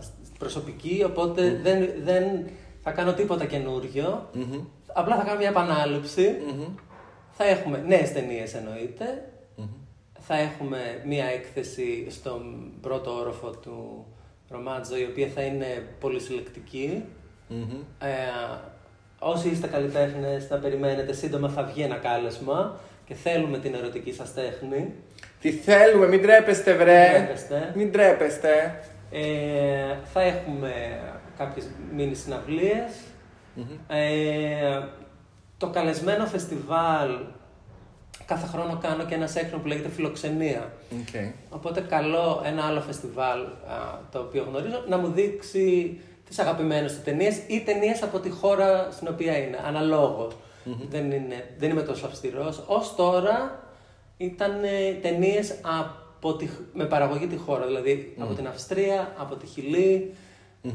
στην προσωπική, οπότε δεν, δεν θα κάνω τίποτα καινούριο. Μμμ. Απλά θα κάνω μια επανάληψη. Μμμ. Θα έχουμε νέες ταινίες εννοείται. Θα έχουμε μια έκθεση στον πρώτο όροφο του Ρομάντζο, η οποία θα είναι πολύ συλλεκτική. Μμμ. Ε, όσοι είστε καλλιτέχνες, να περιμένετε, σύντομα θα βγει ένα κάλεσμα και θέλουμε την ερωτική σας τέχνη. Τι θέλουμε, μην ντρέπεστε βρε. Μην ντρέπεστε. Μην ντρέπεστε. Ε, θα έχουμε κάποιες μίνι συναυλίες. Ε, το καλεσμένο φεστιβάλ, κάθε χρόνο κάνω και ένα segment που λέγεται Φιλοξενία. Οκ. Οπότε καλώ ένα άλλο φεστιβάλ α, το οποίο γνωρίζω να μου δείξει τις αγαπημένες του ταινίες ή ταινίες από τη χώρα στην οποία είναι, αναλόγως. Δεν, είναι, δεν είμαι τόσο αυστηρός. Ως τώρα ήταν ταινίες από τη, με παραγωγή τη χώρα, δηλαδή από την Αυστρία, από τη χιλη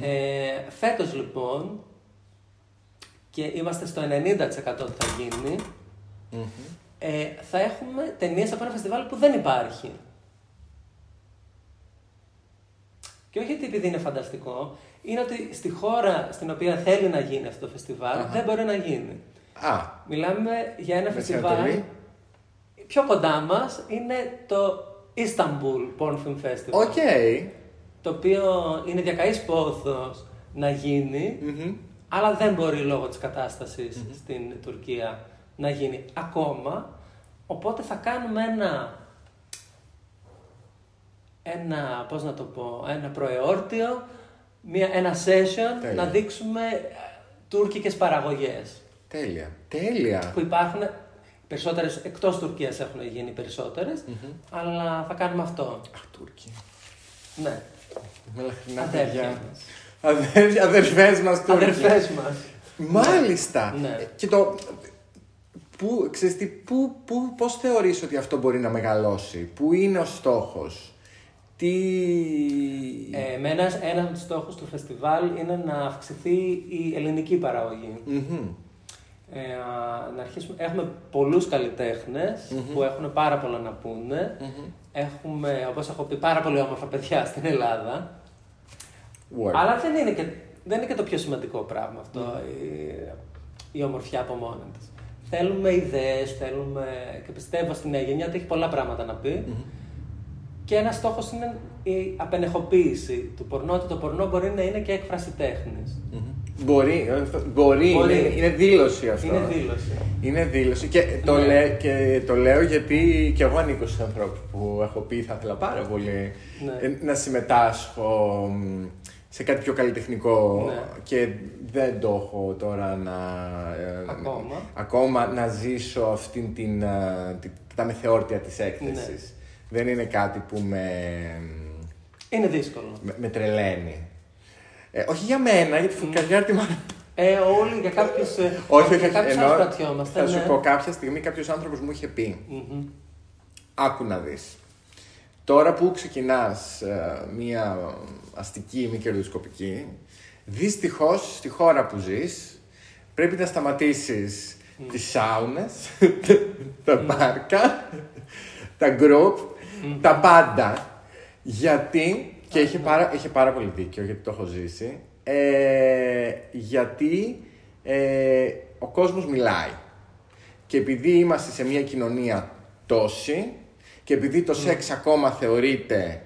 Ε, φέτος λοιπόν, και είμαστε στο 90% ότι θα γίνει, ε, θα έχουμε ταινίες από ένα φεστιβάλ που δεν υπάρχει. Και όχι γιατί επειδή είναι φανταστικό, είναι ότι στη χώρα στην οποία θέλει να γίνει αυτό το φεστιβάλ δεν μπορεί να γίνει. Α, Μιλάμε για ένα Μέση φεστιβάλ. Ανατολή. Πιο κοντά μας είναι το Istanbul Porn Film Festival. OK. Το οποίο είναι διακαής πόθος να γίνει, Μμμ. αλλά δεν μπορεί λόγω της κατάστασης στην Τουρκία να γίνει ακόμα. Οπότε θα κάνουμε ένα, ένα πώς να το πω, ένα προεόρτιο, μια, ένα session Τέλεια. να δείξουμε ε, τουρκικές παραγωγές Τέλεια. Τέλεια. που υπάρχουν. Περισσότερες εκτός Τουρκίας έχουν γίνει περισσότερες, αλλά θα κάνουμε αυτό. Αχ, Τούρκοι. Ναι, Με λαχνά αδέρφια παιδιά. μας. Αδέρ, αδερφές μας Τούρκοι. Αδερφές μας. Μάλιστα. Ναι. Ε, Και το... Πού, ξέρεις τι, πού, πού, πώς θεωρείς ότι αυτό μπορεί να μεγαλώσει, πού είναι ο στόχος, Τι... Ε, με ένας, ένας από τους στόχους του φεστιβάλ είναι να αυξηθεί η ελληνική παραγωγή. Μμμ. Ε, α, να αρχίσουμε. Έχουμε πολλούς καλλιτέχνες που έχουν πάρα πολλά να πούνε. Έχουμε, όπως έχω πει, πάρα πολύ όμορφα παιδιά στην Ελλάδα. Word. Αλλά δεν είναι, και, δεν είναι και το πιο σημαντικό πράγμα αυτό, η, η ομορφιά από μόνη της. Θέλουμε ιδέες, θέλουμε και πιστεύω στη νέα γενιά ότι έχει πολλά πράγματα να πει. Και ένας στόχος είναι η απενεχοποίηση του πορνό, ότι το πορνό μπορεί να είναι και έκφραση τέχνης. Μμμ. Μπορεί, ε, μπορεί, Μπορεί. Είναι, είναι δήλωση αυτό. Είναι δήλωση. Είναι δήλωση και το, Ναι. λέ, και το λέω γιατί και εγώ ανήκω στους ανθρώπους που έχω πει θα ήθελα πάρα πολύ Ναι. ε, να συμμετάσχω μ, σε κάτι πιο καλλιτεχνικό Ναι. και δεν το έχω τώρα να... ε, Ακόμα. ακόμα να ζήσω αυτήν την, ε, την, τα μεθεόρτια της έκθεσης. Ναι. Δεν είναι κάτι που με, Είναι δύσκολο. με, με τρελαίνει. Ε, όχι για μένα, γιατί φουκαριά τη μάνα Ε, όλοι για κάποιους. όχι, όχι, για κάποιους εννοώ- άλλους κρατιόμαστε. Θα σου ναι. πω, κάποια στιγμή κάποιος άνθρωπος μου είχε πει: Μμμ. Άκου να δεις. Τώρα που ξεκινάς μία αστική μη κερδοσκοπική, δυστυχώς στη χώρα που ζεις πρέπει να σταματήσεις τις σάουνες, τα πάρκα, τα group, τα πάντα. Γιατί, και είχε πάρα, είχε πάρα πολύ δίκιο γιατί το έχω ζήσει, ε, γιατί ε, ο κόσμος μιλάει. Και επειδή είμαστε σε μια κοινωνία τόση και επειδή το σεξ ακόμα θεωρείται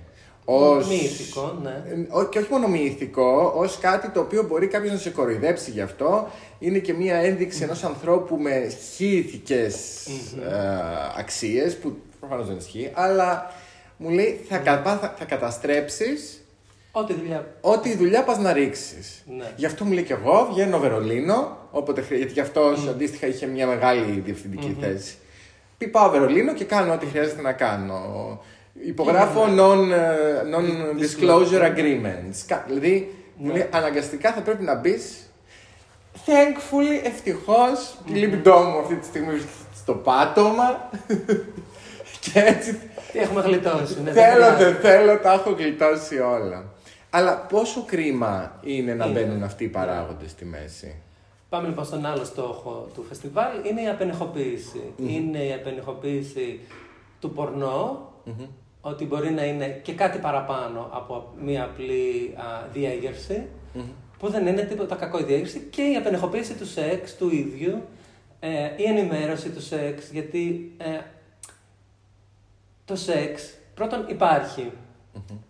ως... Μη ηθικό, ναι. Ε, ό- Και όχι μόνο μη ηθικό, ως κάτι το οποίο μπορεί κάποιος να σε κοροϊδέψει γι' αυτό. Είναι και μια ένδειξη ενός ανθρώπου με χιηθικές ε, αξίες, που προφανώς δεν ισχύει, αλλά μου λέει θα, κα- θα, θα καταστρέψεις Ό,τι δουλειά. ό,τι δουλειά πας να ρίξεις. Ναι. Γι' αυτό μου λέει και εγώ, βγαίνω Βερολίνο, όποτε χρειάζεται, γιατί γι' αυτός αντίστοιχα είχε μια μεγάλη διευθυντική θέση. Πει πάω Βερολίνο και κάνω ό,τι χρειάζεται να κάνω. Υπογράφω non, ε, non-disclosure agreements. Κα- Δηλαδή, μου λέει αναγκαστικά θα πρέπει να μπεις. Thankfully, ευτυχώς, η λίμπιντό μου αυτή τη στιγμή βρίσκεται στο πάτωμα. και έτσι Τι έχουμε γλιτώσει. Ναι, δεν Θέλω, χρειάζεται. δεν θέλω, τα έχω γλιτώσει όλα. Αλλά πόσο κρίμα είναι να Είναι. μπαίνουν αυτοί οι παράγοντες στη μέση; Πάμε λοιπόν στον άλλο στόχο του φεστιβάλ. Είναι η απενεχοποίηση. Είναι η απενεχοποίηση του πορνο ότι μπορεί να είναι και κάτι παραπάνω από μία απλή α, διέγερση, που δεν είναι τίποτα κακό η διέγερση, και η απενεχοποίηση του σεξ του ίδιου, ε, η ενημέρωση του σεξ, γιατί ε, το σεξ πρώτον υπάρχει.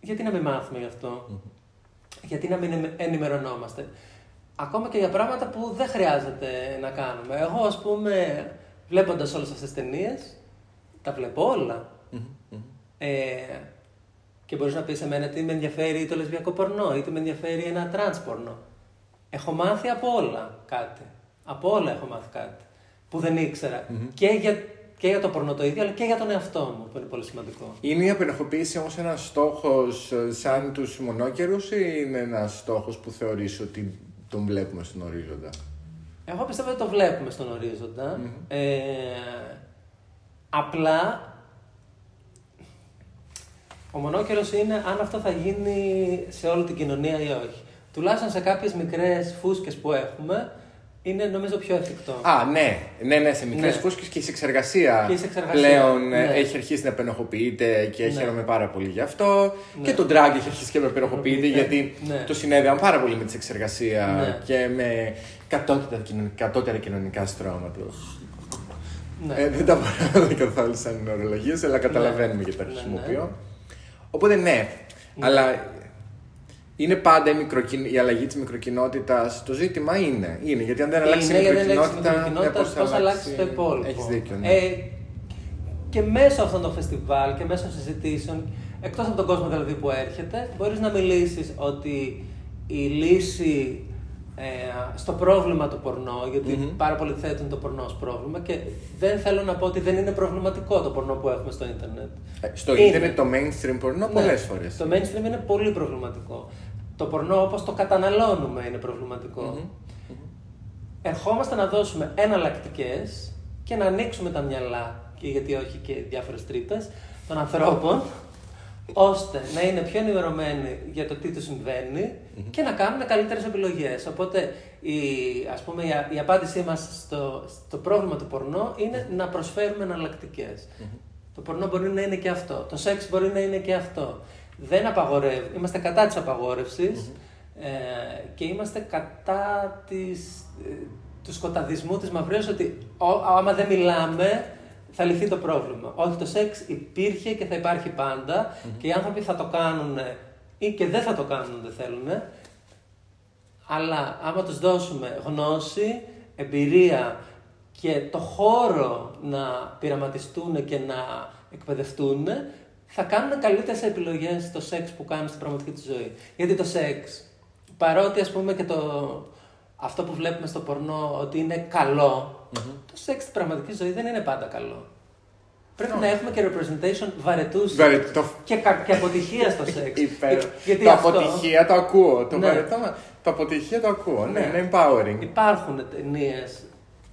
Γιατί να μην μάθουμε γι' αυτό; Γιατί να μην ενημε- ενημερωνόμαστε; Ακόμα και για πράγματα που δεν χρειάζεται να κάνουμε. Εγώ, ας πούμε, βλέποντας όλες αυτές τις ταινίες, τα βλέπω όλα. Ε, και μπορείς να πεις σε μένα τι με ενδιαφέρει το λεσβιακό πορνό ή τι με ενδιαφέρει ένα τρανς πορνό. Έχω μάθει από όλα κάτι. Από όλα έχω μάθει κάτι που δεν ήξερα. Και, για, και για το πορνό το ίδιο, αλλά και για τον εαυτό μου, που είναι πολύ σημαντικό. Είναι η απενεχοποίηση όμως ένας στόχος σαν τους μονόκερους ή είναι ένας στόχος που θεωρείς ότι τον βλέπουμε στον ορίζοντα. Εγώ πιστεύω ότι το βλέπουμε στον ορίζοντα. Ε, απλά ο μονόκερος είναι αν αυτό θα γίνει σε όλη την κοινωνία ή όχι. Τουλάχιστον σε κάποιες μικρές φούσκες που έχουμε, είναι νομίζω πιο εφικτό. Α, ναι, ναι, ναι, σε μικρές Ναι. φούσκες και η σεξεργασία, Και η σεξεργασία, πλέον ε, ναι. έχει αρχίσει να επενοχοποιείται και Ναι. χαίρομαι πάρα πολύ γι' αυτό. Ναι. Και το drag έχει αρχίσει και να επενοχοποιείται Ναι. γιατί Ναι. το συνέδεαν πάρα πολύ με τη σεξεργασία Ναι. και με κατώτερα, κοινωνικά, κατώτερα κοινωνικά στρώματα. Ναι. Ε, δεν τα μπορώ να καθόλου σαν ορολογίες, αλλά καταλαβαίνουμε γιατί τα Ναι, χρησιμοποιώ. Οπότε ναι, αλλά είναι πάντα η, μικροκοι... η αλλαγή της μικροκοινότητας. Το ζήτημα είναι. είναι γιατί αν δεν αλλάξει Είναι, η γιατί δεν αλλάξει η μικροκοινότητα, μικροκοινότητα, ναι, πώς θα αλλάξει το υπόλοιπο. Έχεις δίκιο. Ναι. Ε, και μέσω αυτών των φεστιβάλ και μέσω συζητήσεων, εκτός από τον κόσμο δηλαδή που έρχεται, μπορείς να μιλήσεις ότι η λύση ε, στο πρόβλημα του πορνό, γιατί Μμμ. πάρα πολλοί θέτουν το πορνό ως πρόβλημα και δεν θέλω να πω ότι δεν είναι προβληματικό το πορνό που έχουμε στο ίντερνετ. Ε, Στο Είναι. ίντερνετ το mainstream πορνό Ναι, πολλές φορές. Το mainstream είναι πολύ προβληματικό. Το πορνό όπως το καταναλώνουμε είναι προβληματικό. Ερχόμαστε να δώσουμε εναλλακτικές και να ανοίξουμε τα μυαλά και γιατί όχι και διάφορες τρύπες των ανθρώπων ώστε να είναι πιο ενημερωμένοι για το τι τους συμβαινει και να κάνουν καλύτερες επιλογές. Οπότε η, ας πούμε, η, η απάντησή μας στο, στο πρόβλημα του πορνό είναι να προσφέρουμε εναλλακτικές. Το πορνό μπορεί να είναι και αυτό. Το σεξ μπορεί να είναι και αυτό. Δεν απαγορεύει. Είμαστε κατά της απαγορευσης ε, και είμαστε κατά της, ε, του σκοταδισμού της μαυρίας ότι ό, άμα δεν μιλάμε θα λυθεί το πρόβλημα. Όχι, το σεξ υπήρχε και θα υπάρχει και οι άνθρωποι θα το κάνουν ή και δεν θα το κάνουν, δεν θέλουν. Αλλά άμα τους δώσουμε γνώση, εμπειρία και το χώρο να πειραματιστούν και να εκπαιδευτούν, θα κάνουν καλύτερες επιλογές στο σεξ που κάνουν στην πραγματική τη ζωή. Γιατί το σεξ, παρότι ας πούμε και το, αυτό που βλέπουμε στο πορνό ότι είναι το σεξ στην πραγματική ζωή δεν είναι πάντα καλό. Πρέπει να έχουμε και representation βαρετούς και, και αποτυχία στο σεξ. Γιατί το αυτό... αποτυχία το ακούω. Το, ναι. βαρετό, το αποτυχία το ακούω. Ναι, ναι είναι empowering. Υπάρχουν ταινίες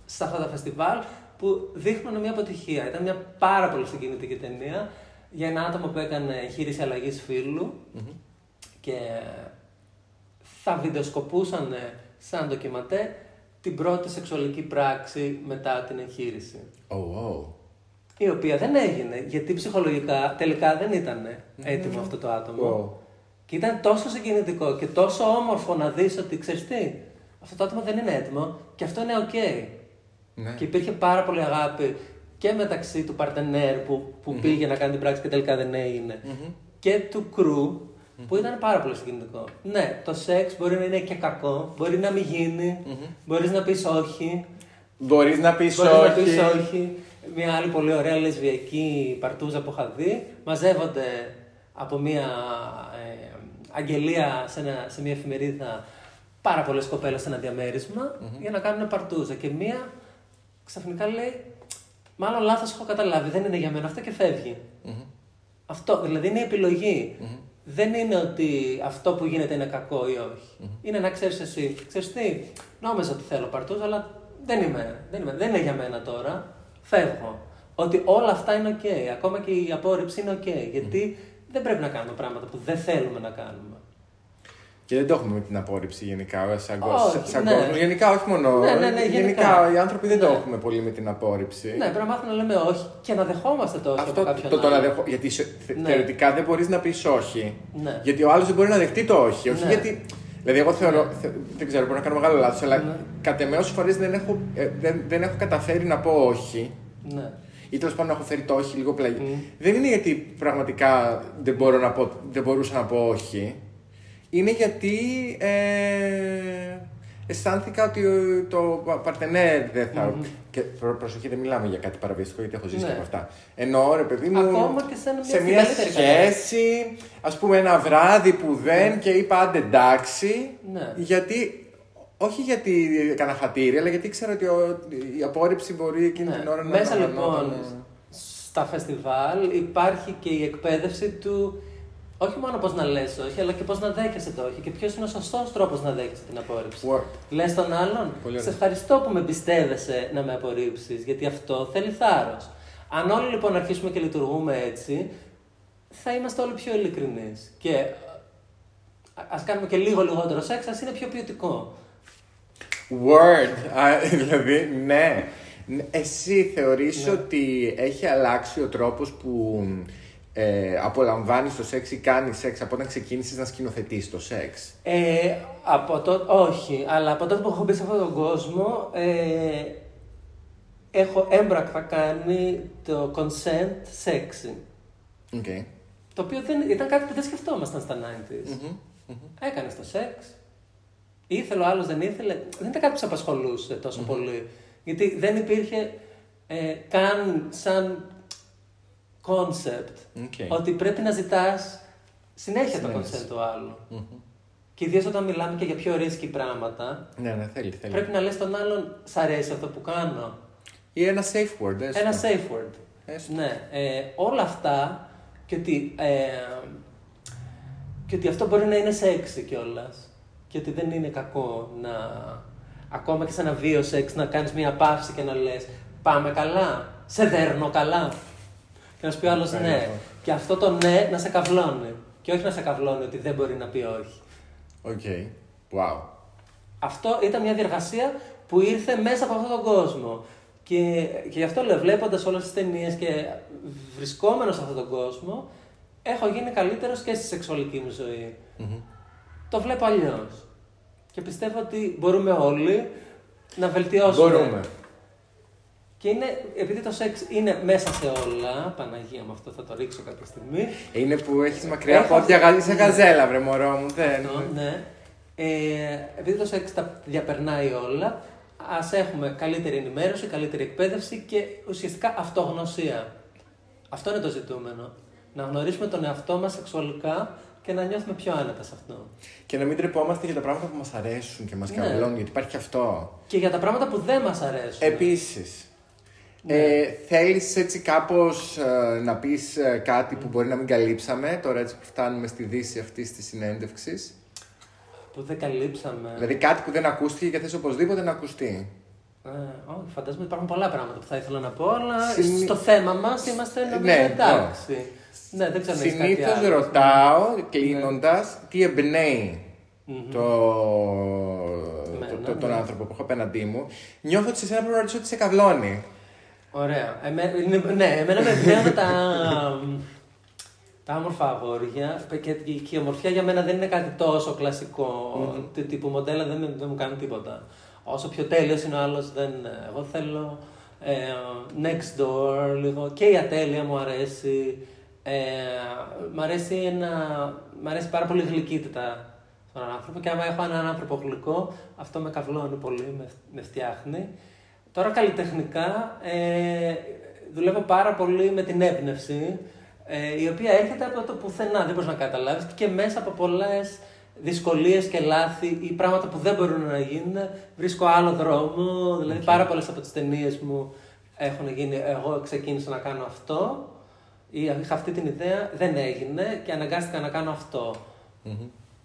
σε αυτά τα φεστιβάλ που δείχνουν μια αποτυχία. Ήταν μια πάρα πολύ συγκινητική ταινία για ένα άτομο που έκανε εγχείρηση αλλαγής φίλου και θα βιντεοσκοπούσαν σαν ντοκιματέ την πρώτη σεξουαλική πράξη μετά την εγχείρηση. Oh, wow. Η οποία δεν έγινε, γιατί ψυχολογικά τελικά δεν ήταν έτοιμο αυτό το άτομο. Και ήταν τόσο συγκινητικό και τόσο όμορφο να δεις ότι ξέρεις τι, αυτό το άτομο δεν είναι έτοιμο και αυτό είναι ok. Ναι. Και υπήρχε πάρα πολύ αγάπη και μεταξύ του παρτενέρ που, που πήγε να κάνει την πράξη και τελικά δεν εγινε και του κρου που ήταν πάρα πολύ συγκινητικό. Ναι, το σεξ μπορεί να είναι και κακό, μπορεί να μην γίνει, mm-hmm. μπορείς να πεις όχι. Μπορείς να πεις όχι. να πεις όχι. Μια άλλη πολύ ωραία λεσβιακή παρτούζα που είχα δει. Μαζεύονται από μια ε, αγγελία σε, ένα, σε μια εφημερίδα πάρα πολλές κοπέλες σε ένα για να κάνουν παρτούζα. Και μία ξαφνικά λέει: Μάλλον λάθος έχω καταλάβει, δεν είναι για μένα αυτό και φεύγει Αυτό, δηλαδή είναι η επιλογή δεν είναι ότι αυτό που γίνεται είναι κακό ή όχι. Είναι να ξέρεις εσύ. Ξέρεις τι, νόμιζα ότι θέλω παρτούζα, αλλά δεν είμαι, δεν είμαι. Δεν είναι για μένα τώρα. Φεύγω. Ότι όλα αυτά είναι οκ. Ακόμα και η απόρριψη είναι οκ. Γιατί δεν πρέπει να κάνουμε πράγματα που δεν θέλουμε να κάνουμε. Και δεν το έχουμε με την απόρριψη γενικά, σαν, σαν ναι. κόσμο. Γενικά, όχι μόνο. Ναι, ναι, ναι, γενικά. γενικά. οι άνθρωποι δεν το ναι. έχουμε πολύ με την απόρριψη. Ναι, πρέπει να μάθουμε να λέμε όχι και να δεχόμαστε το όχι Αυτό, από κάποιον το, το, δεχό... Γιατί ναι. θεωρητικά δεν μπορείς να πεις όχι. Ναι. Γιατί ο άλλος δεν μπορεί να δεχτεί το όχι. Όχι γιατί. Δηλαδή, εγώ θεωρώ. Δεν ξέρω, μπορεί να κάνω μεγάλο λάθος, αλλά ναι. κατ' εμέ όσες φορές δεν, έχω, ε, δεν, δεν έχω καταφέρει να πω όχι. Ναι. Ή τέλος πάντων έχω φέρει το όχι λίγο πλαγί. Δεν είναι γιατί πραγματικά δεν, μπορώ να πω, δεν μπορούσα να πω όχι είναι γιατί ε, αισθάνθηκα ότι το παρτενέρ δεν θα. Mm-hmm. Και προσοχή, δεν μιλάμε για κάτι παραβιαστικό, γιατί έχω ζήσει ναι. και από αυτά. Ενώ ρε παιδί μου. Ακόμα και σε, σε μια σχέση, ας πούμε, ένα βράδυ που δεν ναι. και είπα άντε εντάξει. Ναι. Γιατί. Όχι γιατί έκανα χατήρι, αλλά γιατί ήξερα ότι η απόρριψη μπορεί εκείνη ναι. την ώρα να Μέσα λοιπόν στα φεστιβάλ υπάρχει και η εκπαίδευση του όχι μόνο πώς να λες όχι, αλλά και πώς να δέχεσαι το όχι. Και ποιος είναι ο σωστός τρόπος να δέχεσαι την απόρριψη. Λες τον άλλον, σε ευχαριστώ που με εμπιστεύεσαι να με απορρίψεις, γιατί αυτό θέλει θάρρος. Αν όλοι λοιπόν αρχίσουμε και λειτουργούμε έτσι, θα είμαστε όλοι πιο ειλικρινείς. Και α κάνουμε και λίγο λιγότερο σεξ, ας είναι πιο ποιοτικό. Word. δηλαδή, ναι. Εσύ θεωρείς ναι. ότι έχει αλλάξει ο τρόπος που ε, απολαμβάνεις το σεξ ή κάνεις σεξ από όταν ξεκίνησες να σκηνοθετείς το σεξ; Ε, από το, όχι, αλλά από τότε που έχω μπει σε αυτόν τον κόσμο, ε, έχω έμπρακτα κάνει το consent sexy. Okay. Το οποίο δεν, ήταν κάτι που δεν σκεφτόμασταν στα 90s. Mm-hmm, Έκανες το σεξ. Ήθελε ο άλλος, δεν ήθελε. Δεν ήταν κάτι που σε απασχολούσε τόσο πολύ. Γιατί δεν υπήρχε ε, καν σαν concept ότι πρέπει να ζητάς συνέχεια το consent του άλλου. Mm-hmm. Και ιδίως όταν μιλάμε και για πιο ρίσκη πράγματα. Ναι, ναι, θέλει, θέλει. Πρέπει να λες τον άλλον, σ' αρέσει αυτό που κάνω. Ή ένα safe word. Έστω. Ένα safe word. Ναι, ε, όλα αυτά και ότι, ε, και ότι αυτό μπορεί να είναι sexy κιόλας. Και ότι δεν είναι κακό να ακόμα και σε ένα βίαιο σεξ να κάνεις μια παύση και να λες πάμε καλά, σε δέρνω καλά. Και να σου πει άλλος ναι. Και αυτό το ναι να σε καυλώνει. Και όχι να σε καυλώνει ότι δεν μπορεί να πει όχι. OK. Wow. Αυτό ήταν μια διεργασία που ήρθε μέσα από αυτόν τον κόσμο. Και, και γι' αυτό λέω, βλέποντας όλες τις ταινίες και βρισκόμενος σε αυτόν τον κόσμο, έχω γίνει καλύτερος και στη σεξουαλική μου ζωή. Το βλέπω αλλιώς. Και πιστεύω ότι μπορούμε όλοι να βελτιώσουμε. Μπορούμε. Και είναι, επειδή το σεξ είναι μέσα σε όλα, Παναγία μου αυτό θα το ρίξω κάποια στιγμή. Είναι που έχεις μακριά Έχω- πόδια, γα- είσαι γαζέλα, βρε μωρό μου. Δεν. Αυτό, ναι. Ε, επειδή το σεξ τα διαπερνάει όλα, ας έχουμε καλύτερη ενημέρωση, καλύτερη εκπαίδευση και ουσιαστικά αυτογνωσία. Αυτό είναι το ζητούμενο. Να γνωρίσουμε τον εαυτό μας σεξουαλικά και να νιώθουμε πιο άνετα σε αυτό. Και να μην τρεπόμαστε για τα πράγματα που μας αρέσουν και μας Ναι. καυλώνουν, γιατί υπάρχει και αυτό. Και για τα πράγματα που δεν μας αρέσουν. Επίσης, Ναι. ε, θέλεις έτσι κάπως ε, να πεις ε, κάτι που μπορεί να μην καλύψαμε, τώρα έτσι που φτάνουμε στη δύση αυτή της συνέντευξης; Που δεν καλύψαμε. Δηλαδή κάτι που δεν ακούστηκε και θες οπωσδήποτε να ακουστεί. Ε, όχι, φαντάζομαι ότι υπάρχουν πολλά πράγματα που θα ήθελα να πω, αλλά Συνη- στο θέμα μας είμαστε νομίζω Ναι, εντάξει. Ναι, δεν ξέρω αν έχεις κάτι Συνήθως άλλο. Ναι. ρωτάω, κλείνοντας, τι εμπνέει το, Εμένα, το- το- τον ναι. άνθρωπο που έχω απέναντί μου. Νιώθω ότι σε εσένα πρέπει να ρωτήσω τι σε καυλώνει. Ωραία. Εμέ, είναι- ναι, εμένα με εμπνέουν τα, τα όμορφα αγόρια και, και η ομορφιά για μένα δεν είναι κάτι τόσο κλασικό του τύπου μοντέλα, δεν, με- δεν μου κάνει τίποτα. Όσο πιο τέλειος είναι ο άλλος, δεν... Εγώ θέλω ε, next door λίγο και η ατέλεια μου αρέσει. Ε, μ, αρέσει ένα, μ' αρέσει πάρα πολύ η γλυκύτητα στον άνθρωπο και άμα έχω έναν άνθρωπο γλυκό, αυτό με καυλώνει πολύ, με, με φτιάχνει. Τώρα καλλιτεχνικά ε, δουλεύω πάρα πολύ με την έμπνευση, ε, η οποία έρχεται από το πουθενά, δεν μπορείς να καταλάβεις και μέσα από πολλές δυσκολίες και λάθη ή πράγματα που δεν μπορούν να γίνουν, βρίσκω άλλο δρόμο, δηλαδή πάρα πολλές από τις ταινίες μου έχουν γίνει, εγώ ξεκίνησα να κάνω αυτό, ή είχα αυτή την ιδέα, δεν έγινε και αναγκάστηκα να κάνω αυτό.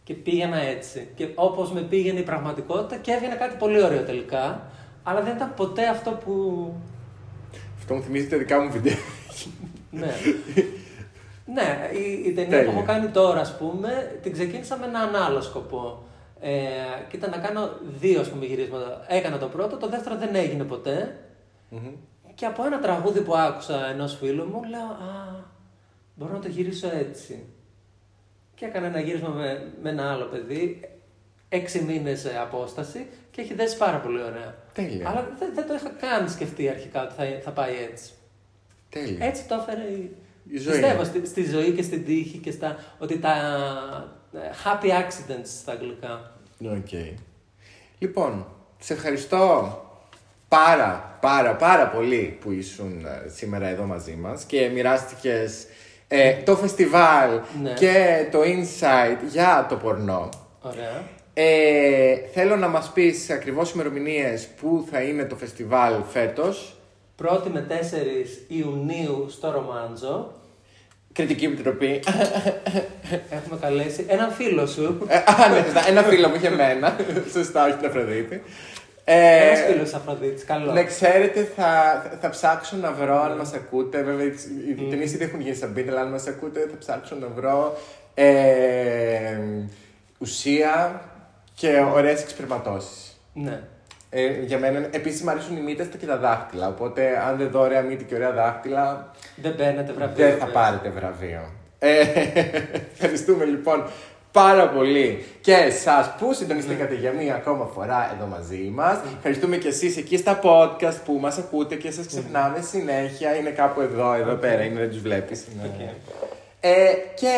Και πήγαινα έτσι. Και όπως με πήγαινε η πραγματικότητα και έβγαινε κάτι πολύ ωραίο τελικά. Αλλά δεν ήταν ποτέ αυτό που. Αυτό μου θυμίζει τα δικά μου βίντεο. Ναι. ναι, η, η ταινία Τέλεια. που έχω κάνει τώρα, ας πούμε, την ξεκίνησα με έναν άλλο σκοπό. Ε, και ήταν να κάνω δύο ας πούμε, γυρίσματα. Έκανα το πρώτο, το δεύτερο δεν έγινε ποτέ. Και από ένα τραγούδι που άκουσα ενός φίλου μου, λέω Α, μπορώ να το γυρίσω έτσι. Και έκανα ένα γύρισμα με, με ένα άλλο παιδί, έξι μήνες απόσταση και έχει δέσει πάρα πολύ ωραία. Τέλεια. Αλλά δεν, δεν το είχα καν σκεφτεί αρχικά ότι θα, θα πάει έτσι. Τέλεια. Έτσι το έφερε η, Η ζωή. Πιστεύω στη, στη ζωή και στην τύχη και στα. ότι τα ε, happy accidents στα αγγλικά. Οκ. Λοιπόν, σε ευχαριστώ πάρα πάρα πάρα πολύ που ήσουν ε, σήμερα εδώ μαζί μας και μοιράστηκες ε, το φεστιβάλ Ναι. και το insight για το πορνό. Ωραία. Ε, θέλω να μας πεις ακριβώς ημερομηνίες που θα είναι το φεστιβάλ φέτος. 1η με 4 Ιουνίου στο Ρομάντζο Κριτική επιτροπή. έχουμε καλέσει έναν φίλο σου. Ε, Α, ναι, σωστά. Ένα φίλο μου είχε εμένα. Σωστά, όχι την Αφροδίτη. Ε, Ένας φίλος Αφροδίτης. Καλό. Να ξέρετε, θα, θα ψάξω να βρω αν μας ακούτε. Βέβαια, οι οι ταινίες ήδη έχουν γίνει σαν beat, αλλά αν μας ακούτε, θα ψάξω να βρω ε, ουσία και ωραίες εξπερματώσεις. Ναι. Ε, για μένα, επίσης, μου αρέσουν οι μύτες και τα δάχτυλα. Οπότε, αν δεν δω ωραία μύτη και ωραία δάχτυλα, Δεν παίρνετε βραβείο. δεν θα ναι. πάρετε βραβείο. Ε, ευχαριστούμε λοιπόν πάρα πολύ και εσάς που συντονιστήκατε για μία ακόμα φορά εδώ μαζί μας. Ευχαριστούμε και εσείς εκεί στα podcast που μας ακούτε και σας ξεχνάμε συνέχεια. Είναι κάπου εδώ, εδώ πέρα, είναι, δεν τους βλέπεις. Ε, και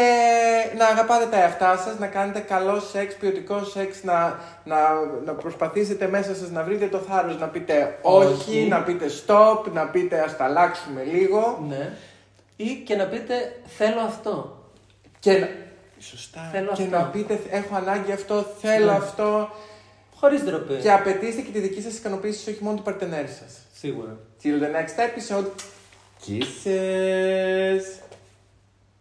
να αγαπάτε τα εαυτά σας, να κάνετε καλό σεξ, ποιοτικό σεξ, να, να, να προσπαθήσετε μέσα σας να βρείτε το θάρρος να πείτε όχι, Όχι. να πείτε stop, να πείτε ας τα αλλάξουμε λίγο. Ναι. Ή και να πείτε θέλω αυτό. Και να... Σωστά. Θέλω και αυτό. να πείτε έχω ανάγκη αυτό, θέλω Ναι. αυτό. Χωρίς ντροπή. Και απαιτήστε και τη δική σας ικανοποίηση, όχι μόνο του παρτενέρ σας. Σίγουρα. Till the next episode. Kisses.